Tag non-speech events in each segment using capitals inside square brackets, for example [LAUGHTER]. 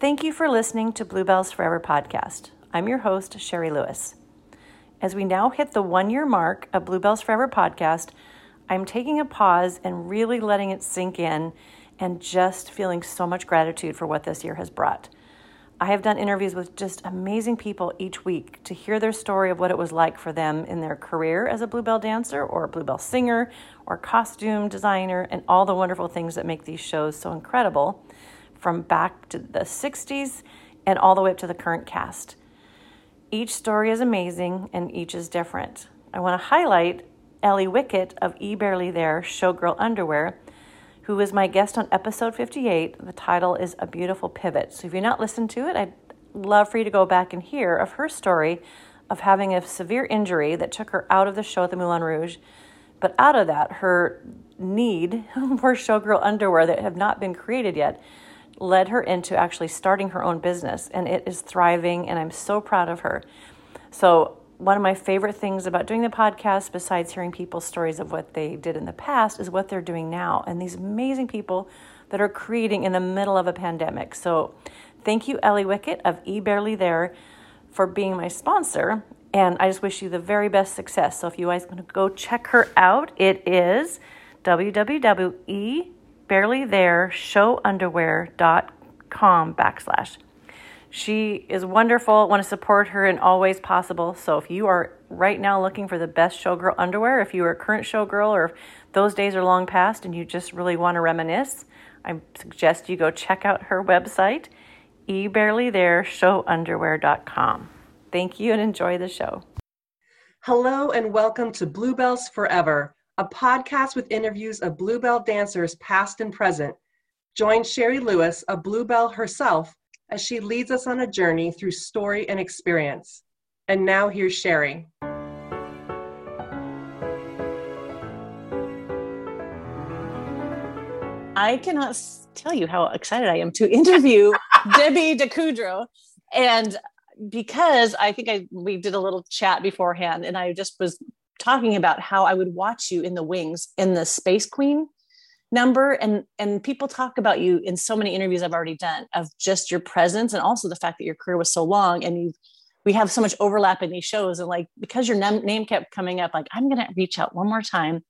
Thank you for listening to Bluebells Forever podcast. I'm your host, Sherry Lewis. As we now hit the one year mark of Bluebells Forever podcast, I'm taking a pause and really letting it sink in and just feeling so much gratitude for what this year has brought. I have done interviews with just amazing people each week to hear their story of what it was like for them in their career as a Bluebell dancer or a Bluebell singer or costume designer and all the wonderful things that make these shows so incredible from back to the 60s and all the way up to the current cast. Each story is amazing and each is different. I want to highlight Ellie Wickett of E Barely There Showgirl Underwear who is my guest on episode 58. The title is A Beautiful Pivot. So if you've not listened to it, I'd love for you to go back and hear of her story of having a severe injury that took her out of the show at the Moulin Rouge. But out of that, her need [LAUGHS] for showgirl underwear that have not been created yet led her into actually starting her own business. And it is thriving, and I'm so proud of her. So one of my favorite things about doing the podcast, besides hearing people's stories of what they did in the past, is what they're doing now. And these amazing people that are creating in the middle of a pandemic. So, thank you, Ellie Wickett of E Barely There, for being my sponsor. And I just wish you the very best success. So, if you guys want to go check her out, it is www.ebarelythereshowunderwear.com backslash. She is wonderful. Want to support her in all ways possible. So if you are right now looking for the best showgirl underwear, if you are a current showgirl or if those days are long past and you just really want to reminisce, I suggest you go check out her website, ebarelythereshowunderwear.com. Thank you and enjoy the show. Hello and welcome to Bluebells Forever, a podcast with interviews of Bluebell dancers past and present. Join Sherry Lewis, a Bluebell herself, as she leads us on a journey through story and experience. And now here's Sherry. I cannot tell you how excited I am to interview [LAUGHS] Debbie DeCudro. And because I think I we did a little chat beforehand and I just was talking about how I would watch you in the wings in the Space Queen number. And and people talk about you in so many interviews i've already done of just your presence and also the fact that your career was so long and you we have so much overlap in these shows. And like because your name kept coming up like i'm going to reach out one more time.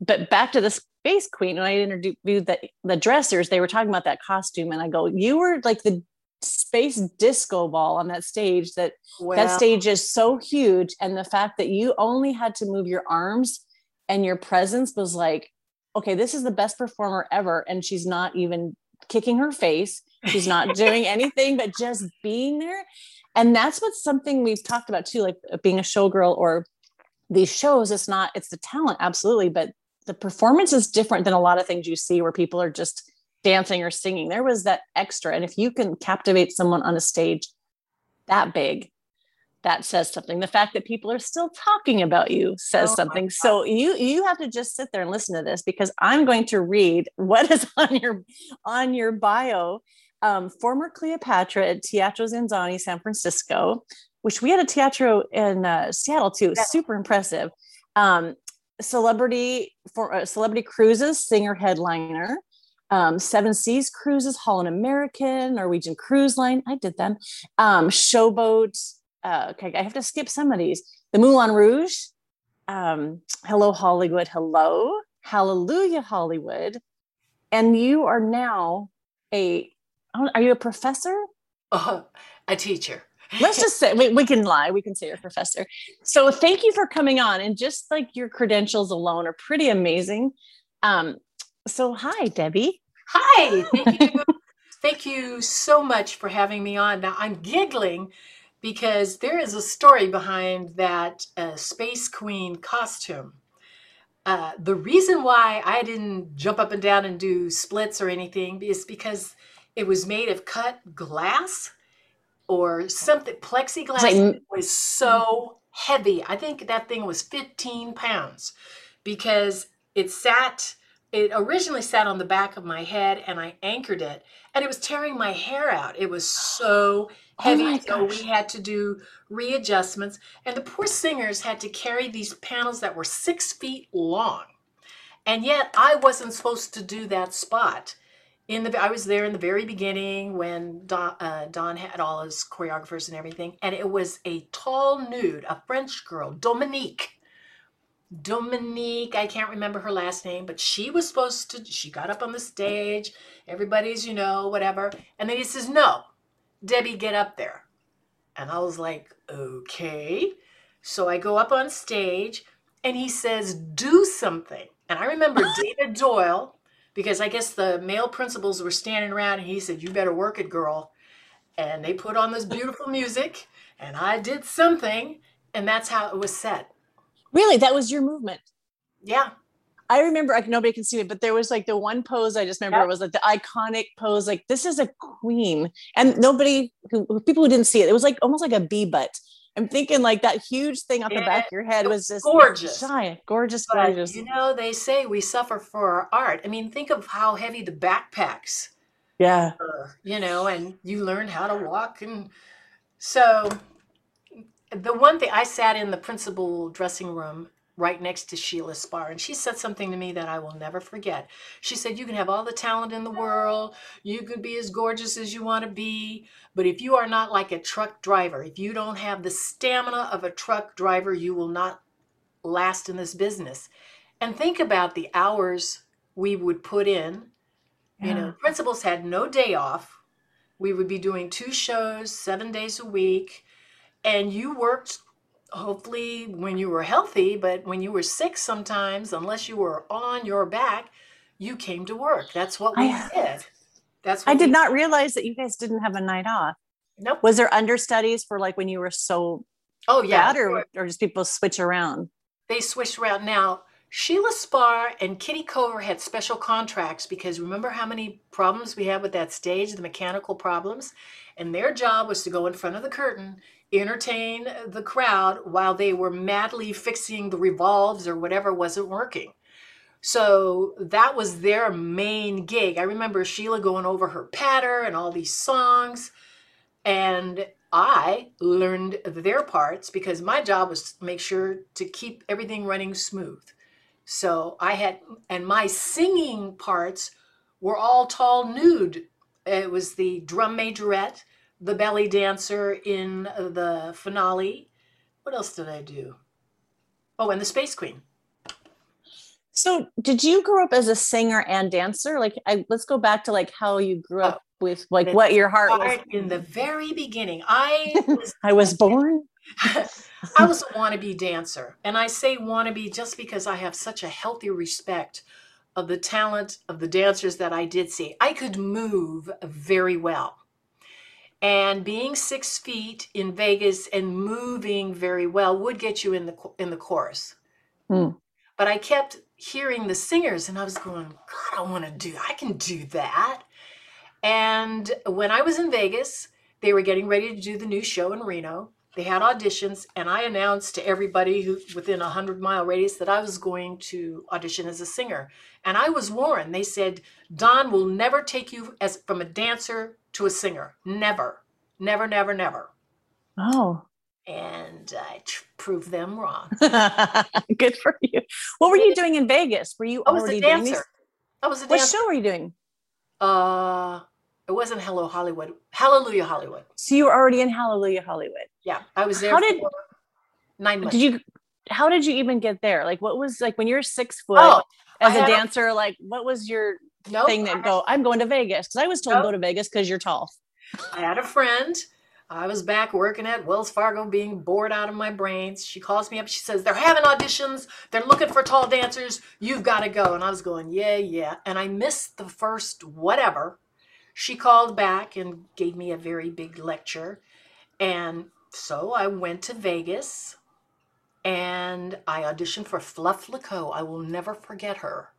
But back to the space queen when i interviewed the, the dressers they were talking about that costume and i go you were like the space disco ball on that stage that that stage is so huge and the fact that you only had to move your arms and your presence was like okay, this is the best performer ever. And she's not even kicking her face. She's not [LAUGHS] doing anything but just being there. And that's what's something we've talked about too, like being a showgirl or these shows. It's not, it's the talent, absolutely. But the performance is different than a lot of things you see where people are just dancing or singing. There was that extra. And if you can captivate someone on a stage that big, that says something. The fact that people are still talking about you says oh something. So you you have to just sit there and listen to this because i'm going to read what is [LAUGHS] on your on your bio. Um, former cleopatra at teatro ZinZanni san francisco which we had a teatro in uh, seattle too. Yeah. super impressive. Um, celebrity for uh, celebrity cruises singer headliner um, Seven Seas Cruises, Holland American, Norwegian Cruise Line. I did them. Um, Showboat, uh, okay, I have to skip some of these. The Moulin Rouge, um, Hello Hollywood, Hello, Hallelujah Hollywood, and you are now a. Are you a professor? Uh, a teacher. Let's just say we, we can lie. We can say you're a professor. So thank you for coming on, and just like your credentials alone are pretty amazing. Um, so hi, Debbie. Hi. Thank you. thank you so much for having me on. Now I'm giggling because there is a story behind that uh, Space Queen costume. Uh, the reason why I didn't jump up and down and do splits or anything is because it was made of cut glass or something plexiglass like, was so heavy. I think that thing was 15 pounds because it sat it originally sat on the back of my head and I anchored it and it was tearing my hair out. It was so [GASPS] oh heavy. Oh so we had to do readjustments. And the poor singers had to carry these panels that were six feet long. And yet I wasn't supposed to do that spot in the I was there in the very beginning when Don, uh, Don had all his choreographers and everything, and it was a tall nude, a French girl, Dominique. Dominique, I can't remember her last name, but she was supposed to. She got up on the stage. Everybody's, you know, whatever, and then he says, "No, Debbie, get up there." And I was like, "Okay." So I go up on stage, and he says, "Do something." And I remember [LAUGHS] David Doyle because I guess the male principals were standing around and he said, You better work it, girl. And they put on this beautiful music and I did something and that's how it was set. Really? That was your movement? Yeah. I remember like nobody can see it, but there was like the one pose I just remember Yep. it was like the iconic pose, like this is a queen. And nobody who people who didn't see it, it was like almost like a bee butt. I'm thinking like that huge thing off the back of your head was was just gorgeous. giant, gorgeous, But gorgeous. you know, they say we suffer for our art. I mean, think of how heavy the backpacks Yeah. were, you know, and you learn how to walk. And so the one thing I sat in the principal dressing room right next to Sheila Spar, and she said something to me that I will never forget. She said, You can have all the talent in the world, you can be as gorgeous as you want to be, but if you are not like a truck driver, if you don't have the stamina of a truck driver, you will not last in this business. And think about the hours we would put in. You know, principals had no day off. We would be doing two shows seven days a week. And you worked hopefully when you were healthy, but when you were sick sometimes, unless you were on your back, you came to work. That's what we I- did. That's what I did not realize that you guys didn't have a night off. Nope. Was there understudies for like when you were so Oh yeah. bad or, or just people switch around? they switch around. Now, Sheila Spar and Kitty Cover had special contracts because remember how many problems we had with that stage, the mechanical problems? And their job was to go in front of the curtain, entertain the crowd while they were madly fixing the revolves or whatever wasn't working. So that was their main gig. I remember Sheila going over her patter and all these songs. And I learned their parts because my job was to make sure to keep everything running smooth. So I had, and my singing parts were all tall nude. It was the drum majorette, the belly dancer in uh, the finale. What else did I do? Oh, and the Space Queen. So, did you grow up as a singer and dancer? Like, I, let's go back to like how you grew up oh, with like what your heart was. In the very beginning, I was [LAUGHS] I was born. [LAUGHS] I was a wannabe dancer. And I say wannabe just because I have such a healthy respect of the talent of the dancers that I did see. I could move very well. And being six feet in Vegas and moving very well would get you in the in the chorus. Hmm. But I kept hearing the singers and I was going, God, I want to do, I can do that. And when I was in Vegas, they were getting ready to do the new show in Reno. They had auditions, and I announced to everybody who within a hundred mile radius that I was going to audition as a singer. And I was warned. They said, Don will never take you as from a dancer to a singer. Never. Never, never, never. Oh, And I tr- proved them wrong. [LAUGHS] good for you. What were you doing in Vegas? Were you I was already a dancer. I was a dancer. What show were you doing? Uh, it wasn't Hello Hollywood. Hallelujah Hollywood. So you were already in Hallelujah Hollywood. Yeah, I was there How did- nine months. Did you? How did you even get there? Like, what was like when you're six foot Oh, as I a had a- dancer? Like, what was your nope, thing I that go? I'm going to Vegas because I was told Nope. go to Vegas because you're tall. I had a friend. I was back working at Wells Fargo, being bored out of my brains. She calls me up. She says, They're having auditions. They're looking for tall dancers. You've got to go. And I was going, Yeah, yeah. And I missed the first whatever. She called back and gave me a very big lecture. And so I went to Vegas and I auditioned for Fluff LeCoque. I will never forget her.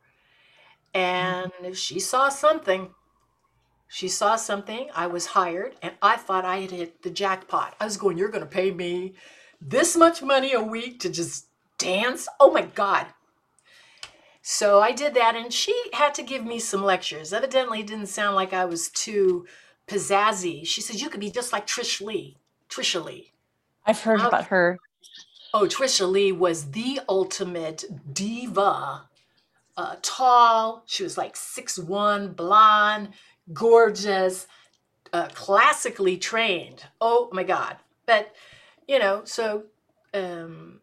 And mm-hmm. she saw something. She saw something. I was hired, and I thought I had hit the jackpot. I was going, You're going to pay me this much money a week to just dance? Oh my God. So I did that, and she had to give me some lectures. Evidently, it didn't sound like I was too pizzazzy. She said, You could be just like Trish Lee. Trisha Lee. I've heard about her. Oh, Trisha Lee was the ultimate diva uh, tall. She was like six one, blonde, gorgeous, uh, classically trained. Oh my God! But you know, so um,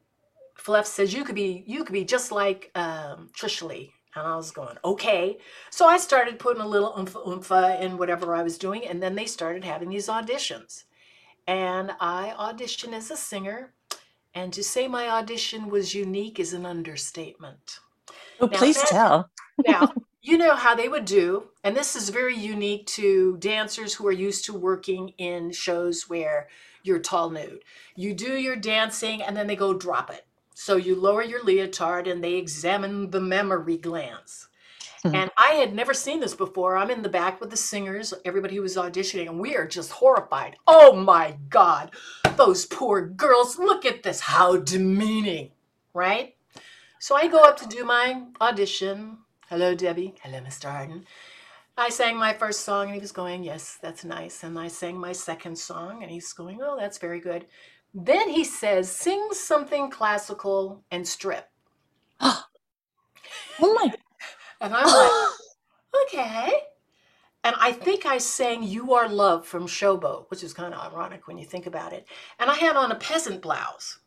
Fluff says you could be you could be just like um, Trish Lee. And I was going, okay. So I started putting a little oomph oompha in whatever I was doing, and then they started having these auditions. And I auditioned as a singer, and to say my audition was unique is an understatement. Oh, Now, please that- tell. Now, [LAUGHS] you know how they would do, and this is very unique to dancers who are used to working in shows where you're tall nude. You do your dancing and then they go drop it. So you lower your leotard and they examine the mammary glands. Mhm. And I had never seen this before. I'm in the back with the singers, everybody who was auditioning, and we are just horrified. Oh my God, those poor girls, look at this. How demeaning, right? So I go up to do my audition. Hello, Debbie. Hello, Mr. Arden. I sang my first song and he was going, Yes, that's nice. And I sang my second song and he's going, Oh, that's very good. Then he says, Sing something classical and strip. [GASPS] Oh my [LAUGHS] And I'm like, [GASPS] Okay. And I think I sang You Are Love from Showboat, which is kind of ironic when you think about it. And I had on a peasant blouse.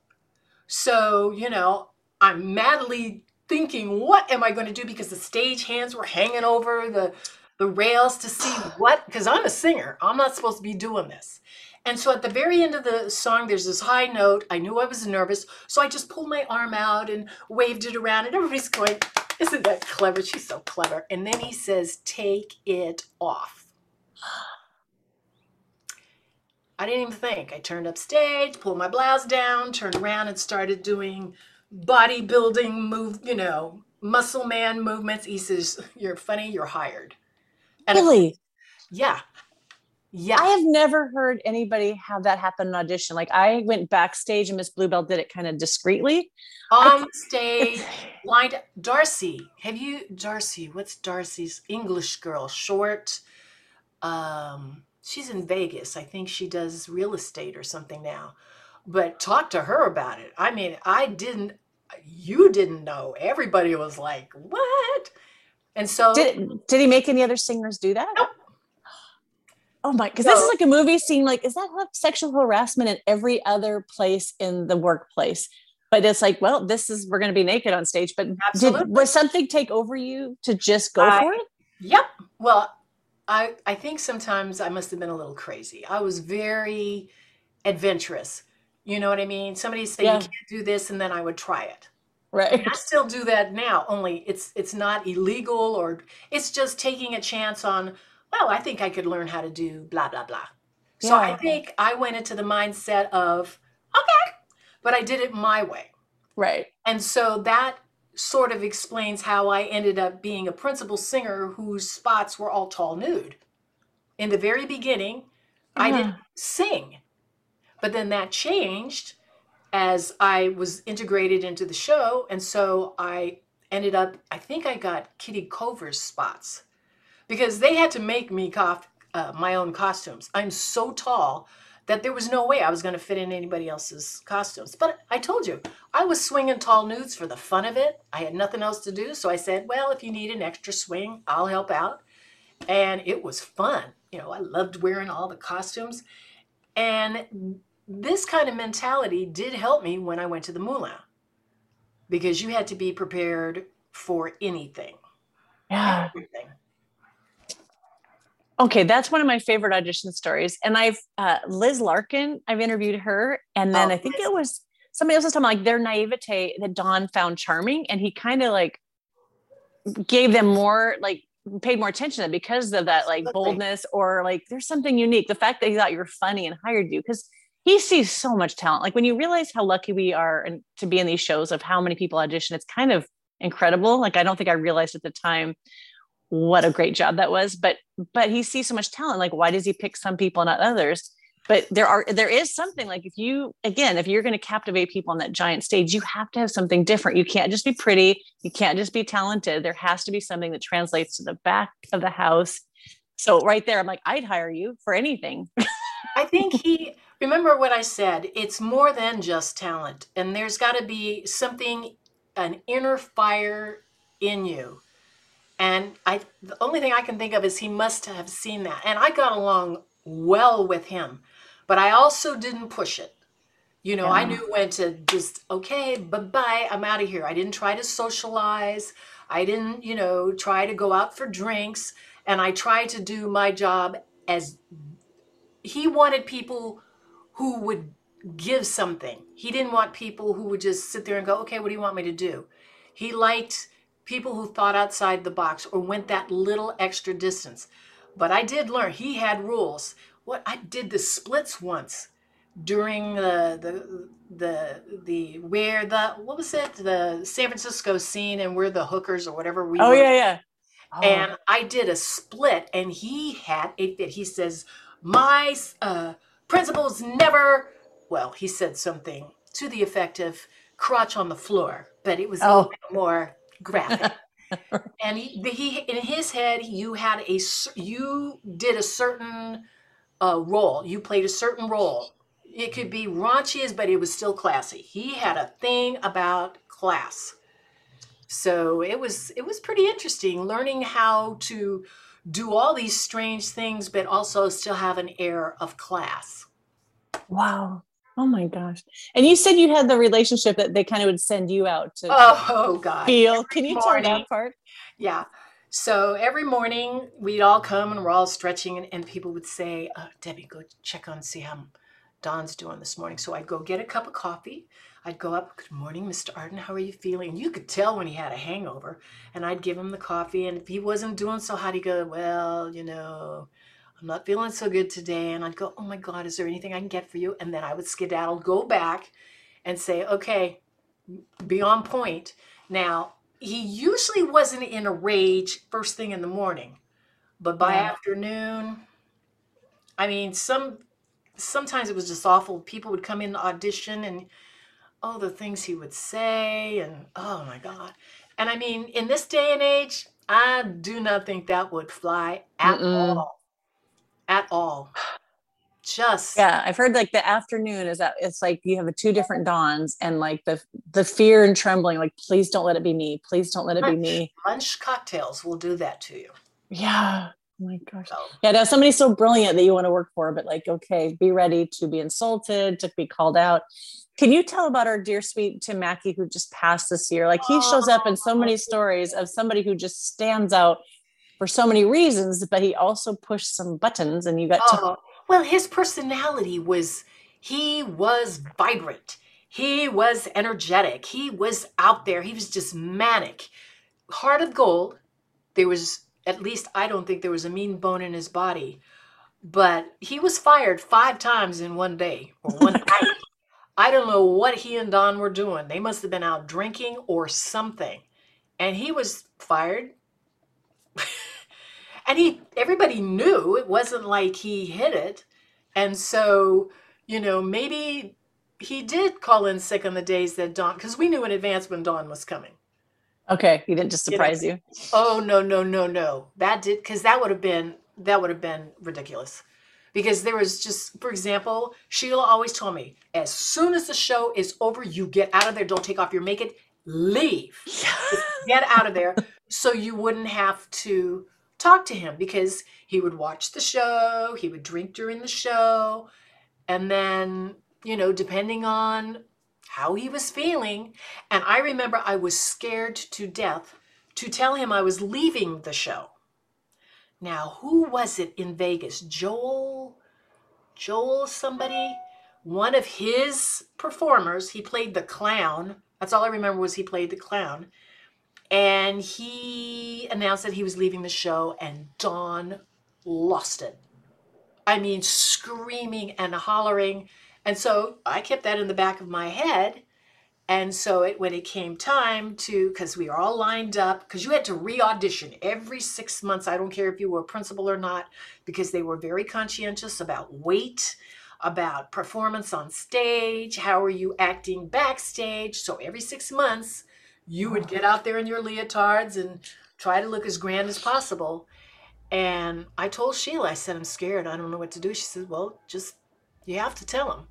So, you know, I'm madly thinking, what am I going to do? Because the stage hands were hanging over the, the rails to see [SIGHS] what, because I'm a singer. I'm not supposed to be doing this. And so at the very end of the song, there's this high note. I knew I was nervous. So I just pulled my arm out and waved it around, and everybody's going, Isn't that clever? She's so clever. And then he says, Take it off. I didn't even think. I turned up stage, pulled my blouse down, turned around, and started doing bodybuilding move, you know, muscle man movements. He says, You're funny, you're hired. And really? yeah. Yeah. I have never heard anybody have that happen in audition. Like I went backstage and Miss Bluebell did it kind of discreetly. on stage blind darcy have you darcy what's darcy's english girl short um she's in vegas i think she does real estate or something now but talk to her about it i mean i didn't you didn't know everybody was like what and so Did did he make any other singers do that? Nope. Oh my, because this is like a movie scene. Like, is that sexual harassment in every other place in the workplace? But it's like, well, this is we're going to be naked on stage. But Absolutely. did was something take over you to just go I- for it? Yep. Well, I I think sometimes I must have been a little crazy. I was very adventurous. You know what I mean? Somebody say Yeah. you can't do this, and then I would try it. Right. I still do that now. Only it's it's not illegal, or it's just taking a chance on. Well, I think I could learn how to do blah blah blah. So I think I went into the mindset of okay, but I did it my way. Right. And so that sort of explains how I ended up being a principal singer whose spots were all tall nude. In the very beginning, I didn't mm-hmm. sing. But then that changed as I was integrated into the show. And so I ended up, I think I got Kitty Cover's spots because they had to make me cof- uh, my own costumes. I'm so tall that there was no way I was going to fit in anybody else's costumes. But I told you, I was swinging tall nudes for the fun of it. I had nothing else to do. So I said, well, if you need an extra swing, I'll help out. And it was fun. You know, I loved wearing all the costumes. And this kind of mentality did help me when I went to the Moulin because you had to be prepared for anything. Yeah. Everything. Okay, that's one of my favorite audition stories. And I've uh, Liz Larkin, I've interviewed her, and then Oh, I think Liz. it was somebody else was talking about, like their naivete that Don found charming, and he kind of like gave them more like paid more attention to them because of that like Absolutely. boldness or like there's something unique. The fact that he thought you were funny and hired you because he sees so much talent. Like when you realize how lucky we are and to be in these shows of how many people audition, it's kind of incredible. Like I don't think I realized at the time what a great job that was but but he sees so much talent. Like why does he pick some people and not others? But there are there is something like if you again if you're going to captivate people on that giant stage you have to have something different. You can't just be pretty. You can't just be talented. There has to be something that translates to the back of the house. So right there i'm like i'd hire you for anything. I think he remember what I said. It's more than just talent, and there's got to be something, an inner fire in you. And I the only thing I can think of is he must have seen that. And I got along well with him. But I also didn't push it. You know, I knew when to just, okay, bye bye, I'm out of here. I didn't try to socialize. I didn't, you know, try to go out for drinks. And I tried to do my job as he wanted people who would give something. He didn't want people who would just sit there and go, okay, what do you want me to do? He liked people who thought outside the box or went that little extra distance. But I did learn he had rules. What I did the splits once during the the the the where the what was it the San Francisco scene and we're the hookers or whatever we Oh were yeah, yeah. Oh, and I did a split, and he had a fit. He says, "My uh, principles never." Well, he said something to the effect of "crotch on the floor," but it was a Oh. little bit more graphic. [LAUGHS] and he, he, in his head, you had a, you did a certain uh, role. You played a certain role. It could be raunchy, as, but it was still classy. He had a thing about class so it was it was pretty interesting learning how to do all these strange things but also still have an air of class wow. Oh my gosh. And you said you had the relationship that they kind of would send you out to oh [LAUGHS] god feel. Can you tell morning. that part? yeah so every morning we'd all come and we're all stretching and, and people would say uh, debbie go check on see how don's doing this morning so i'd go get a cup of coffee i'd go up good morning mr arden. How are you feeling? And you could tell when he had a hangover. And i'd give him the coffee and if he wasn't doing so hot he'd go well you know i'm not feeling so good today. And i'd go oh my god is there anything i can get for you? And then i would skedaddle go back and say okay be on point. Now he usually wasn't in a rage first thing in the morning but by Yeah. afternoon i mean some sometimes it was just awful. People would come in to audition and oh the things he would say and oh my god and i mean in this day and age i do not think that would fly at Mm-mm. all at all just Yeah, I've heard like the afternoon is that it's like you have a two different Dons and like the the fear and trembling, like please don't let it be me. Please don't let it be me. lunch cocktails will do that to you Yeah. Oh my gosh. so Yeah, now somebody's so brilliant that you want to work for, but like, okay, be ready to be insulted, to be called out. Can you tell about our dear sweet Tim Mackey who just passed this year? Like he shows up in so many stories of somebody who just stands out for so many reasons, but he also pushed some buttons and you got to Oh, well, his personality was, he was vibrant. He was energetic. He was out there. He was just manic. Heart of gold. There was, at least I don't think there was a mean bone in his body, but he was fired five times in one day or [LAUGHS] one night. I don't know what he and Don were doing. They must have been out drinking or something. And he was fired [LAUGHS] and he everybody knew it wasn't like he hid it and so you know maybe he did call in sick on the days that Don, because we knew in advance when Don was coming okay, he didn't just You know, surprise you. oh no no no no. That did because that would have been that would have been ridiculous. Because there was just for example sheila always told me as soon as the show is over you get out of there. Don't take off your makeup. Leave. [LAUGHS] Get out of there. So you wouldn't have to talk to him because he would watch the show, he would drink during the show, and then, you know, depending on how he was feeling. And I remember I was scared to death to tell him I was leaving the show. Now, who was it in Vegas? Joel, Joel, somebody? One of his performers, he played the clown. That's all I remember was he played the clown and he announced that he was leaving the show and Don lost it i mean screaming and hollering and so i kept that in the back of my head and so it, when it came time to because we were all lined up because you had to re-audition every six months i don't care if you were a principal or not because they were very conscientious about weight about performance on stage how are you acting backstage so every six months you would get out there in your leotards and try to look as grand as possible. And I told Sheila, I said, I'm scared. I don't know what to do. She said, Well, just, you have to tell him.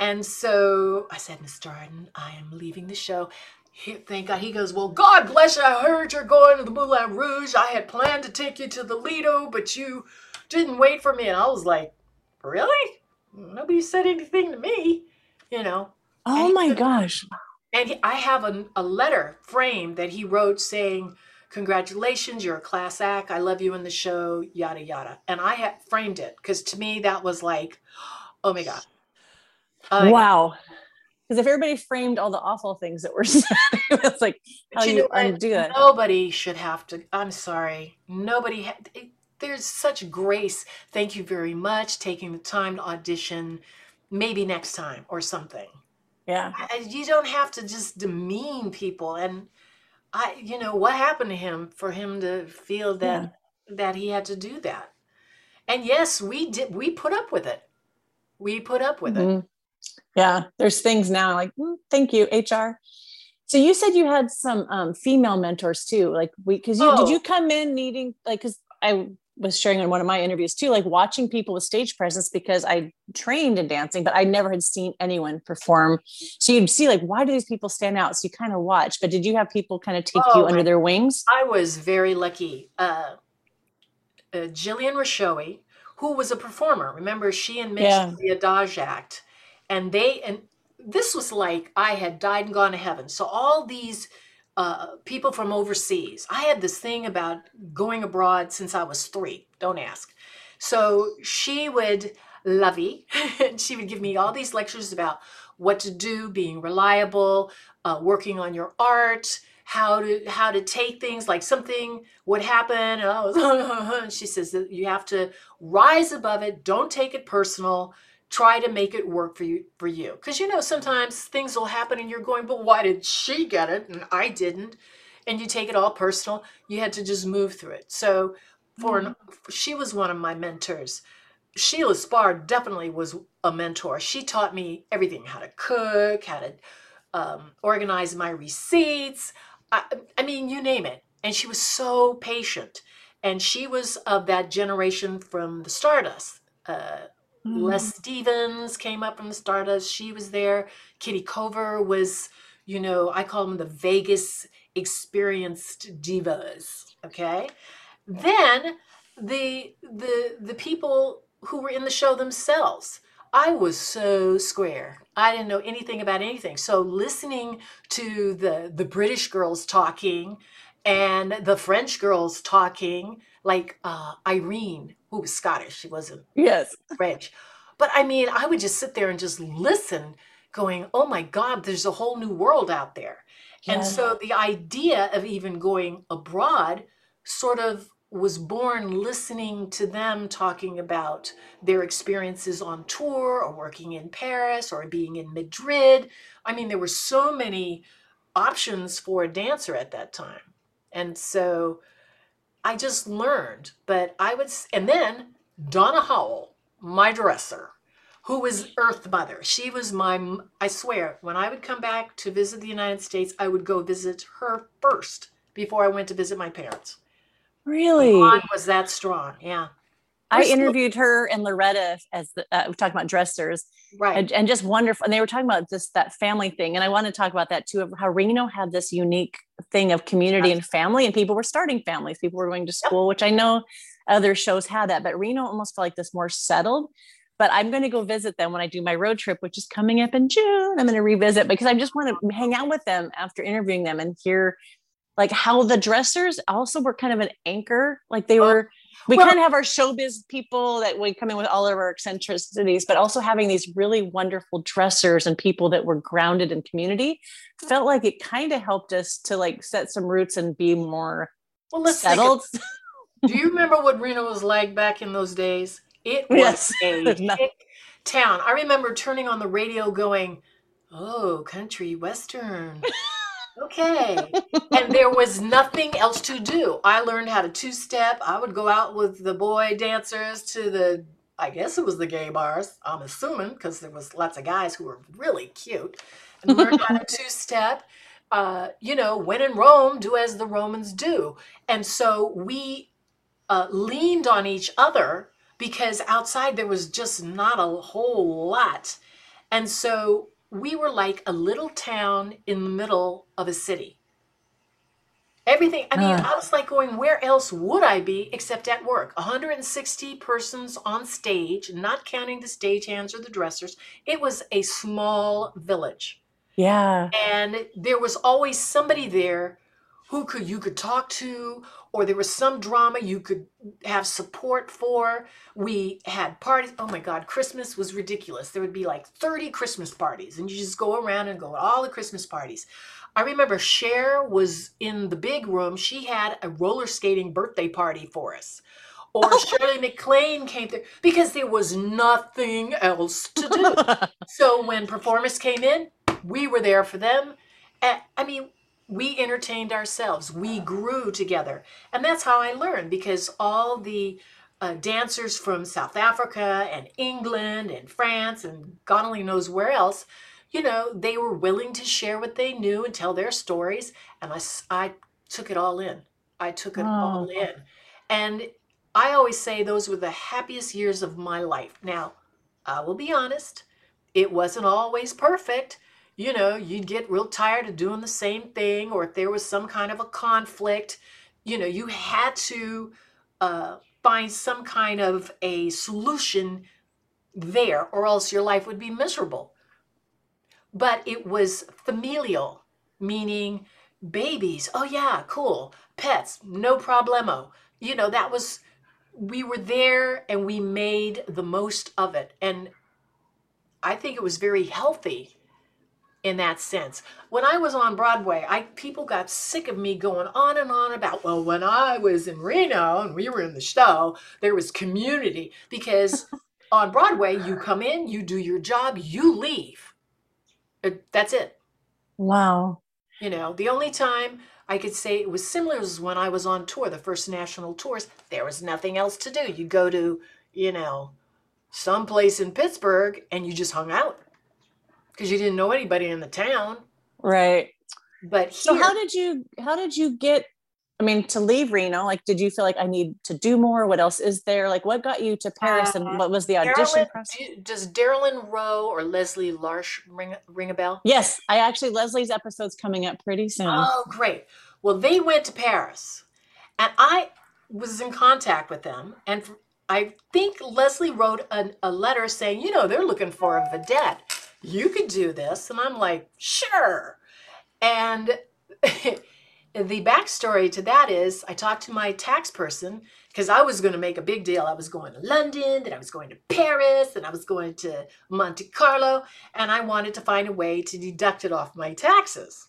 And so I said, Mr. Arden, I am leaving the show. he, thank God. He goes, Well, God bless you. I heard you're going to the Moulin Rouge. I had planned to take you to the Lido, but you didn't wait for me. And I was like, Really? Nobody said anything to me, you know. Oh And my he- gosh. And he, I have a, a letter framed that he wrote saying, Congratulations, you're a class act. I love you in the show, yada, yada. And I had framed it because to me, that was like, Oh my God. Oh wow. Because if everybody framed all the awful things that were [LAUGHS] said, it's like how But you, know undo it. Nobody should have to. I'm sorry. Nobody. Ha- it- there's such grace. Thank you very much. Taking the time to audition. Maybe next time or something. Yeah. I- You don't have to just demean people. And I, you know, what happened to him for him to feel that hmm. that he had to do that? And yes, we did. We put up with it. We put up with it. Mm-hmm. Yeah. There's things now like, "Mm, thank you, HR. So you said you had some um, female mentors too. Like we, cause you, did Oh. you come in needing, like, cause I was sharing in one of my interviews too, like watching people with stage presence because I trained in dancing, but I never had seen anyone perform. So you'd see like, why do these people stand out? So you kind of watch, but did you have people kind of take Oh, you under my- their wings? I was very lucky. Uh, uh, Jillian Rashowi, who was a performer, remember she and Mitch Yeah. the Adage Act, and they and this was like I had died and gone to heaven. So all these uh, people from overseas, I had this thing about going abroad since I was three. Don't ask. So she would lovey, and [LAUGHS] she would give me all these lectures about what to do, being reliable, uh, working on your art, how to how to take things like something would happen [LAUGHS] and I was and [LAUGHS] she says that you have to rise above it don't take it personal try to make it work for you for you. Because you know sometimes things will happen and you're going but why did she get it? And I didn't. And you take it all personal. You had to just move through it. So for an, she was one of my mentors. Sheila Spar definitely was a mentor. She taught me everything how to cook how to um, organize my receipts I, I mean, you name it. And she was so patient. And she was of that generation from the Stardust. Uh, Les mm. Stevens came up from the Stardust. She was there. Kitty Cover was, you know, I call them the Vegas experienced divas. Okay. Then the the the people who were in the show themselves. I was so square. I didn't know anything about anything. So listening to the the British girls talking and the French girls talking, like uh, Irene, who was Scottish, she wasn't Yes. French. But I mean, I would just sit there and just listen, going, oh my God, there's a whole new world out there. And so the idea of even going abroad sort of was born listening to them talking about their experiences on tour or working in Paris or being in Madrid. I mean, there were so many options for a dancer at that time. And so I just learned. But I would, and then Donna Howell, my dresser, who was Earth Mother. She was my, I swear, when I would come back to visit the United States, I would go visit her first before I went to visit my parents. Really? Bond was that strong. Yeah. I interviewed her and Loretta as the, uh, we talked about dressers Right. and, and just wonderful. And they were talking about this, that family thing. And I want to talk about that too, of how Reno had this unique thing of community and family and people were starting families. People were going to school, which I know other shows had that, but Reno almost felt like this more settled. But I'm going to go visit them when I do my road trip, which is coming up in June. I'm going to revisit because I just want to hang out with them after interviewing them and hear like how the dressers also were kind of an anchor. Like they Oh, were, we well- kind of have our showbiz people that would come in with all of our eccentricities, but also having these really wonderful dressers and people that were grounded in community felt like it kind of helped us to like set some roots and be more well, let's settled. Do you remember what Reno was like back in those days? It [LAUGHS] was Yes. a [LAUGHS] town. I remember turning on the radio going, Oh, country western. [LAUGHS] Okay. [LAUGHS] and there was nothing else to do. I learned how to two step. I would go out with the boy dancers to the, I guess it was the gay bars, I'm assuming, because there was lots of guys who were really cute and learned how to [LAUGHS] two step. Uh, you know, when in Rome, do as the Romans do. And so we uh, leaned on each other because outside there was just not a whole lot. And so we were like a little town in the middle of a city. Everything, I mean, Uh. I was like going, where else would I be except at work? 160 persons on stage, not counting the stagehands or the dressers. It was a small village. Yeah. And there was always somebody there who could you could talk to, or there was some drama you could have support for. We had parties. Oh my God, Christmas was ridiculous. There would be like 30 Christmas parties, and you just go around and go to all the Christmas parties. I remember Cher was in the big room. She had a roller skating birthday party for us. Or oh. Shirley MacLaine came there because there was nothing else to do. [LAUGHS] So when performers came in, we were there for them. And, I mean, we entertained ourselves. We grew together. And that's how I learned because all the uh, dancers from South Africa and England and France and God only knows where else, you know, they were willing to share what they knew and tell their stories. And I, I took it all in. I took it all Oh. in. And I always say those were the happiest years of my life. Now, I will be honest, it wasn't always perfect. You know, you'd get real tired of doing the same thing, or if there was some kind of a conflict, you know, you had to uh, find some kind of a solution there, or else your life would be miserable. But it was familial, meaning babies. Oh, yeah, cool. Pets, no problemo. You know, that was, we were there and we made the most of it. And I think it was very healthy in that sense. When I was on Broadway, I people got sick of me going on and on about, well, when I was in Reno and we were in the show, there was community because [LAUGHS] on Broadway, you come in, you do your job, you leave. Uh, That's it. wow. You know, the only time I could say it was similar was when I was on tour, the first national tours. There was nothing else to do. You go to, you know, someplace in Pittsburgh and you just hung out because you didn't know anybody in the town. Right. But So here, how did you how did you get I mean to leave Reno? Like did you feel like I need to do more? What else is there? Like what got you to Paris Uh, and what was the audition process? do- does Darylyn Rowe or Leslie Larsh ring, ring a bell? Yes, I actually Leslie's episode's coming up pretty soon. Oh, great. Well, they went to Paris, and I was in contact with them. And I think Leslie wrote an, a letter saying, you know, they're looking for a vedette. You could do this. And I'm like, sure. And [LAUGHS] the backstory to that is I talked to my tax person because I was going to make a big deal. I was going to London, then I was going to Paris, and I was going to Monte Carlo, and I wanted to find a way to deduct it off my taxes.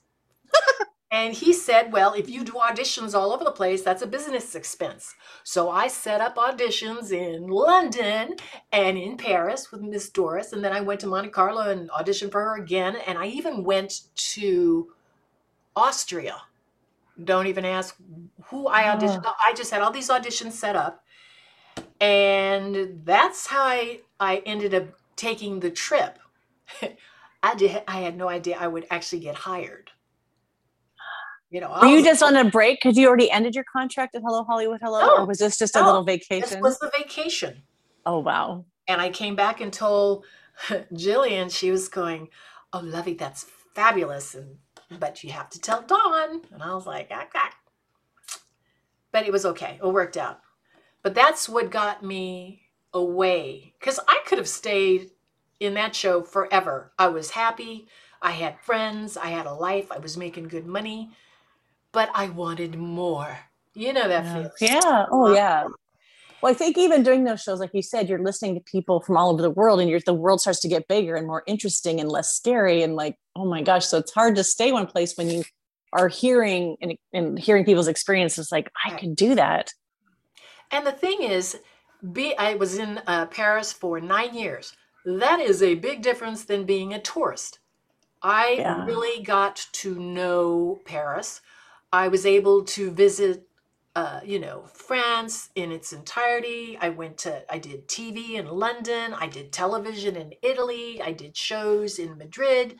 [LAUGHS] and he said, Well, if you do auditions all over the place, that's a business expense. So I set up auditions in London and in Paris with Miss Doris, and then I went to Monte Carlo and auditioned for her again, and I even went to Austria. Don't even ask who I auditioned. I just had all these auditions set up. And that's how I, I ended up taking the trip. [LAUGHS] I did I had no idea I would actually get hired. You know, Were you just on a break because you already ended your contract at Hello Hollywood Hello, No, or was this just a no, little vacation? this was the vacation. oh wow! And I came back and told [LAUGHS] Jillian, she was going, Oh, Lovey, that's fabulous. And but you have to tell Don. And I was like, ah, ah. But it was okay. It worked out. But that's what got me away. Because I could have stayed in that show forever. I was happy. I had friends. I had a life. I was making good money. But I wanted more. You know that Yeah. feeling. yeah. Oh yeah. Well, I think even doing those shows, like you said, you're listening to people from all over the world, and you're, the world starts to get bigger and more interesting and less scary. And like, oh my gosh, so it's hard to stay one place when you are hearing and, and hearing people's experiences. Like, I could do that. And the thing is, be I was in uh, Paris for nine years. That is a big difference than being a tourist. I Yeah. really got to know Paris. I was able to visit, uh, you know, France in its entirety. I went to, I did TV in London. I did television in Italy. I did shows in Madrid.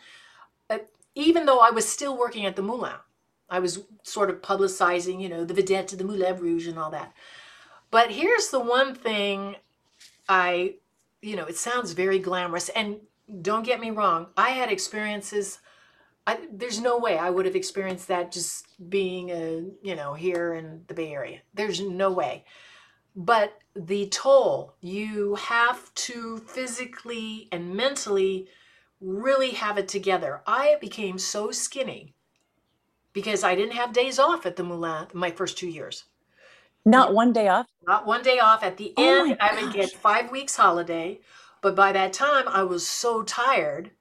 Uh, even though I was still working at the Moulin, I was sort of publicizing, you know, the vedette the Moulin Rouge and all that. But here's the one thing I, you know, it sounds very glamorous. And don't get me wrong. I had experiences. I, there's no way I would have experienced that just being a you know here in the Bay Area. There's no way. But the toll you have to physically and mentally really have it together. I became so skinny because I didn't have days off at the Moulin my first two years. Not one day off. Not one day off. At the Oh end, I would get five weeks holiday. But by that time, I was so tired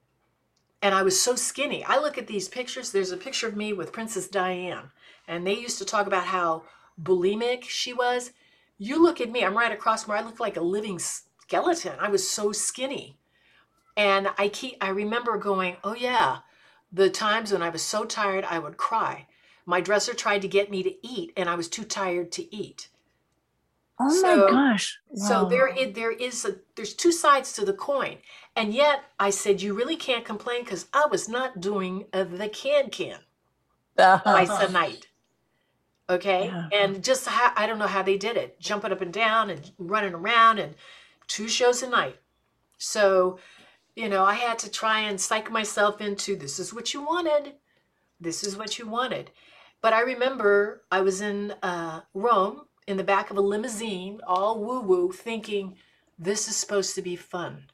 and I was so skinny. I look at these pictures. There's a picture of me with Princess Diana, and they used to talk about how bulimic she was. You look at me, I'm right across from her. I look like a living skeleton. I was so skinny. And I keep I remember going, "Oh yeah, the times when I was so tired I would cry. My dresser tried to get me to eat and I was too tired to eat." Oh So- my gosh. So Wow. there is there is a there's two sides to the coin. And yet I said you really can't complain because I was not doing uh, the can can twice a night. Okay. Yeah. And just how, I don't know how they did it, jumping up and down and running around and two shows a night. So, you know, I had to try and psych myself into this is what you wanted. This is what you wanted. But I remember I was in uh, Rome in the back of a limousine, all woo woo, thinking this is supposed to be fun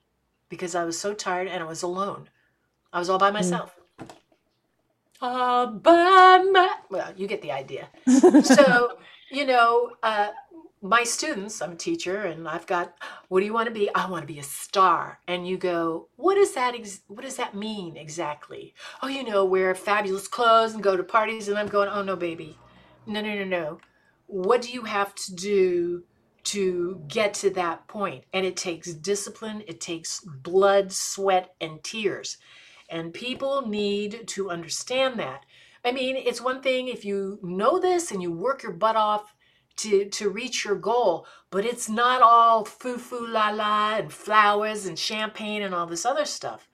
because I was so tired and I was alone. I was all by myself. All by my, well, you get the idea. [LAUGHS] So you know uh, my students i'm a teacher and i've got what do you want to be? I want to be a star. And you go what does that ex- what does that mean exactly? Oh you know wear fabulous clothes and go to parties and i'm going oh no baby. No no no no. What do you have to do to get to that point and it takes discipline it takes blood sweat and tears and people need to understand that I mean, it's one thing if you know this and you work your butt off to to reach your goal, but it's not all foo foo la la and flowers and champagne and all this other stuff.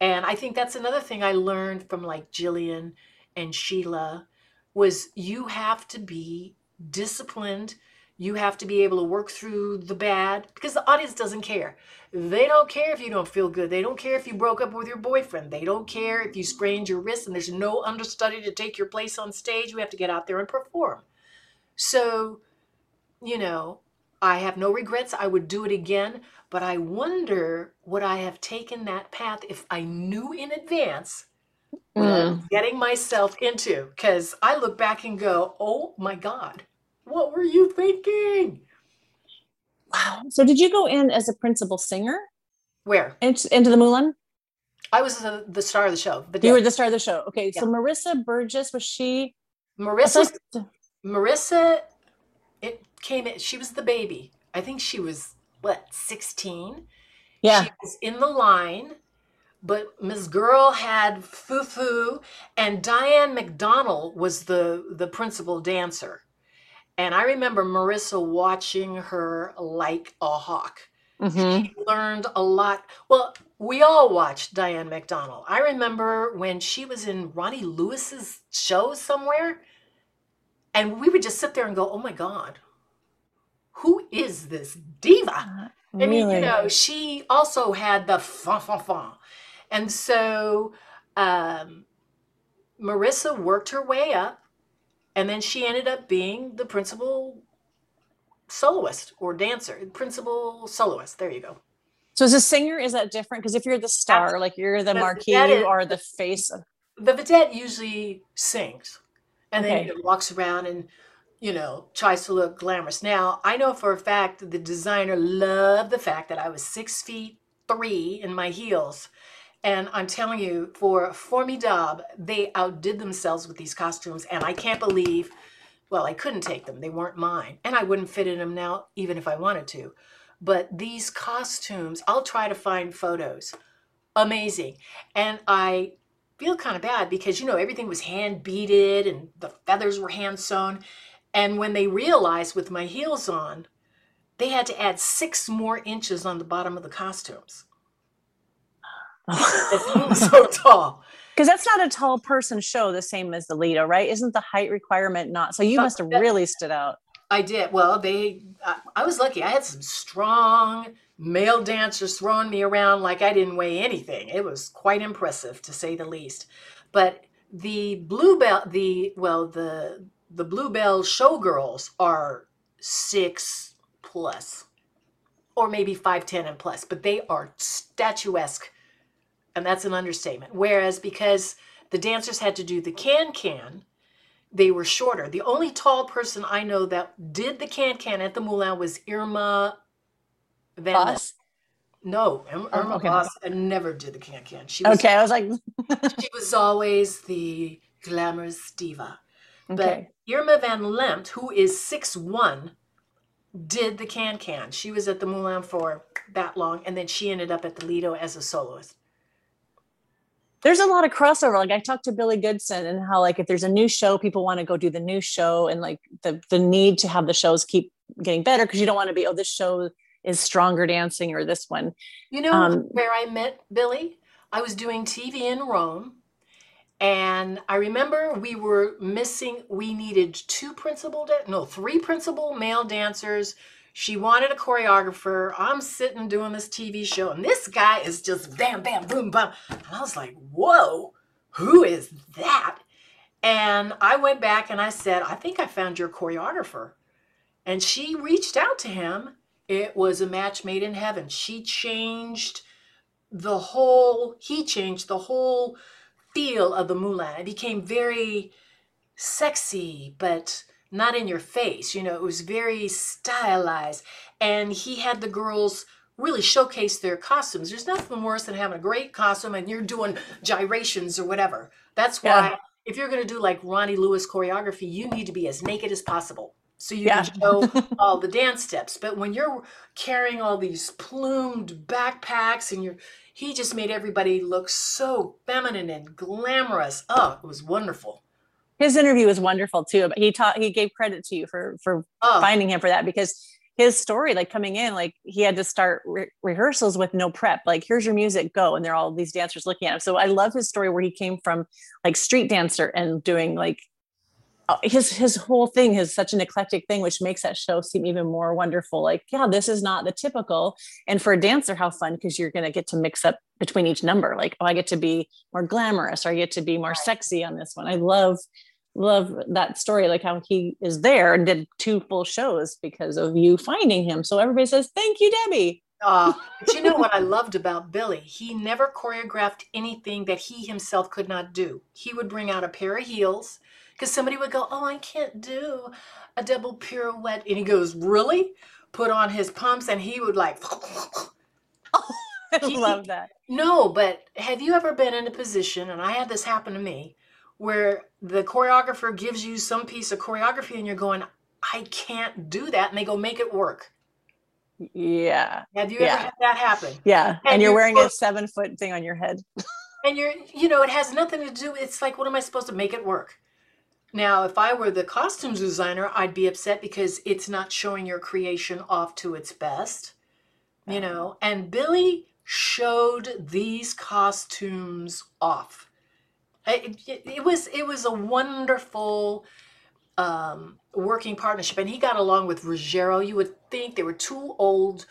And I think that's another thing I learned from like Jillian and Sheila was you have to be disciplined. You have to be able to work through the bad because the audience doesn't care. They don't care if you don't feel good. They don't care if you broke up with your boyfriend. They don't care if you sprained your wrist and there's no understudy to take your place on stage. You have to get out there and perform. So, you know, I have no regrets. I would do it again, but I wonder would I have taken that path if I knew in advance what I was Mm. getting myself into? Because I look back and go, oh my God, what were you thinking? Wow. So did you go in as a principal singer Where? into, into the Moulin? I was the, the star of the show. But You were the star of the show. Okay. So Marissa Burgess, was she? Marissa Marissa, it came in, she was the baby. I think she was, what, 16? Yeah. She was in the line, but Ms. Girl had Fufu, and Diane McDonald was the, the principal dancer. And I remember Marissa watching her like a hawk. Mhm. She learned a lot. Well, we all watched Diane McDonald. I remember when she was in Ronnie Lewis's show somewhere, and we would just sit there and go, "Oh my God, who is this diva?" Uh, I mean, you know, she also had the fun, fun, fun. And so um, Marissa worked her way up, and then she ended up being the principal soloist or dancer, principal soloist. There you go. So as a singer, is that different? Because if you're the star, like you're the That- marquee, are the face of The vedette usually sings and then Okay. you know, walks around and you know tries to look glamorous. Now I know for a fact that the designer loved the fact that I was six feet three in my heels. And I'm telling you, for Formidable, they outdid themselves with these costumes. And I can't believe, well, I couldn't take them. They weren't mine. And I wouldn't fit in them now, even if I wanted to. But these costumes, I'll try to find photos. Amazing. And I feel kind of bad because, you know, everything was hand beaded and the feathers were hand sewn. And when they realized with my heels on, they had to add six more inches on the bottom of the costumes. It was [LAUGHS] so tall. Because that's not a tall person show, the same as the Lido, right? Isn't the height requirement not? So you Uh, must have really stood out. I did. Well, they, I, I was lucky. I had some strong male dancers throwing me around like I didn't weigh anything. It was quite impressive to say the least. But the bluebell the well the the bluebell showgirls are six plus or maybe 5'10 and plus but they are statuesque and that's an understatement whereas because the dancers had to do the can can they were shorter the only tall person i know that did the can can at the moulin was irma van. Boss? no irma, Oh, okay. Boss never did the can can she was Okay, I was like, [LAUGHS] she was always the glamorous diva. okay. But Irma van Lempt, who is six one, did the can can. She was at the Moulin for that long, and then she ended up at the Lido as a soloist. There's a lot of crossover. Like I talked to Billy Goodson and how like if there's a new show, people want to go do the new show and like the the need to have the shows keep getting better because you don't want to be, oh, this show is stronger dancing or this one. You know Um, where I met Billy? I was doing TV in Rome, and I remember we were missing. We needed two principal, dan- no, three principal male dancers. She wanted a choreographer. I'm sitting doing this TV show, and this guy is just bam, bam, boom, bam. And I was like, "Whoa, who is that?" And I went back and I said, "I think I found your choreographer." And she reached out to him. It was a match made in heaven. She changed the whole, he changed the whole feel of the Moulin. It became very sexy, but not in your face. You know, it was very stylized. And he had the girls really showcase their costumes. There's nothing worse than having a great costume and you're doing gyrations or whatever. That's why Yeah. if you're going to do like Ronnie Lewis choreography, you need to be as naked as possible. So you Yeah. can show [LAUGHS] all the dance steps. But when you're carrying all these plumed backpacks and you're he just made everybody look so feminine and glamorous. Oh, it was wonderful. His interview was wonderful too, but he taught he gave credit to you for for Oh, finding him for that because his story like coming in like he had to start re- rehearsals with no prep like here's your music go and there are all these dancers looking at him. So i love his story where he came from like street dancer and doing like his his whole thing is such an eclectic thing which makes that show seem even more wonderful. Like yeah this is not the typical. And for a dancer how fun because you're going to get to mix up between each number. Like oh i get to be more glamorous or i get to be more sexy on this one. I love love that story like how he is there and did two full shows because of you finding him. So everybody says thank you debbie. Uh, [LAUGHS] but you know what I loved about Billy? He never choreographed anything that he himself could not do. He would bring out a pair of heels because somebody would go, Oh, I can't do a double pirouette. And he goes, Really? Put on his pumps and he would like, i [LAUGHS] He- love [LAUGHS] that No, but have you ever been in a position, and I had this happen to me, where the choreographer gives you some piece of choreography and you're going, I can't do that. And they go, make it work. yeah Have you Yeah. ever had that happen? yeah and, And you're you're wearing a seven foot thing on your head And you're, you know, it has nothing to do, it's like, what am I supposed to make it work? Now, if I were the costumes designer, I'd be upset because it's not showing your creation off to its best, you know. And Billy showed these costumes off. It, it, it was it was a wonderful um, working partnership, and he got along with Ruggiero. You would think they were two old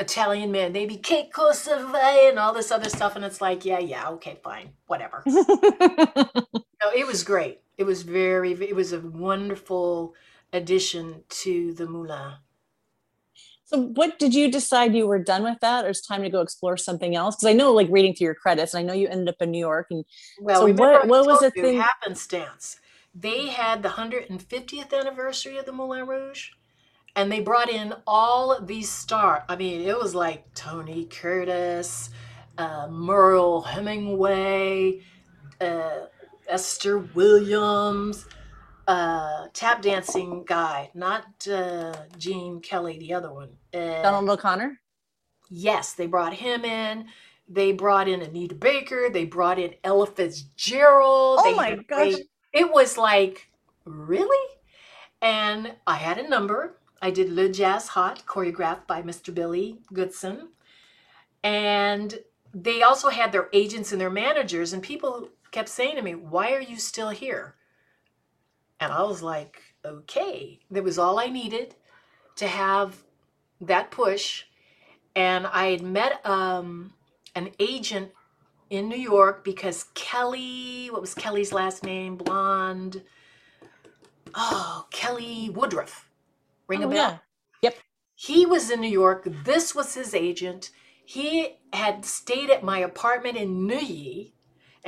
Italian men, maybe Kate Kosovo and all this other stuff, and it's like, yeah, yeah, okay, fine, whatever. [LAUGHS] No, it was great. It was very, it was a wonderful addition to the Moulin. so what did you decide you were done with that or it's time to go explore something else because i know like reading through your credits and i know you ended up in new york and Well, So what- what was the thing- happenstance? They had the 150th anniversary of the Moulin Rouge, and they brought in all of these stars. I mean, it was like Tony Curtis, uh, Merle Hemingway, uh, Esther Williams, uh, tap dancing guy, not uh, Gene Kelly, the other one. Uh, donald o'connor Yes, they brought him in. They brought in Anita Baker. They brought in Ella Fitzgerald. Oh they my gosh. great- It was like, really? And I had a number. I did Le Jazz Hot, choreographed by Mr. Billy Goodson. And they also had their agents and their managers, and people kept saying to me, Why are you still here? And I was like, Okay, that was all I needed to have that push and I had met um, an agent in New York because Kelly, what was Kelly's last name? Blonde. Oh, Kelly Woodruff. Ring Oh, a bell? yeah. Yep. He was in New York. This was his agent. He had stayed at my apartment in Neuilly.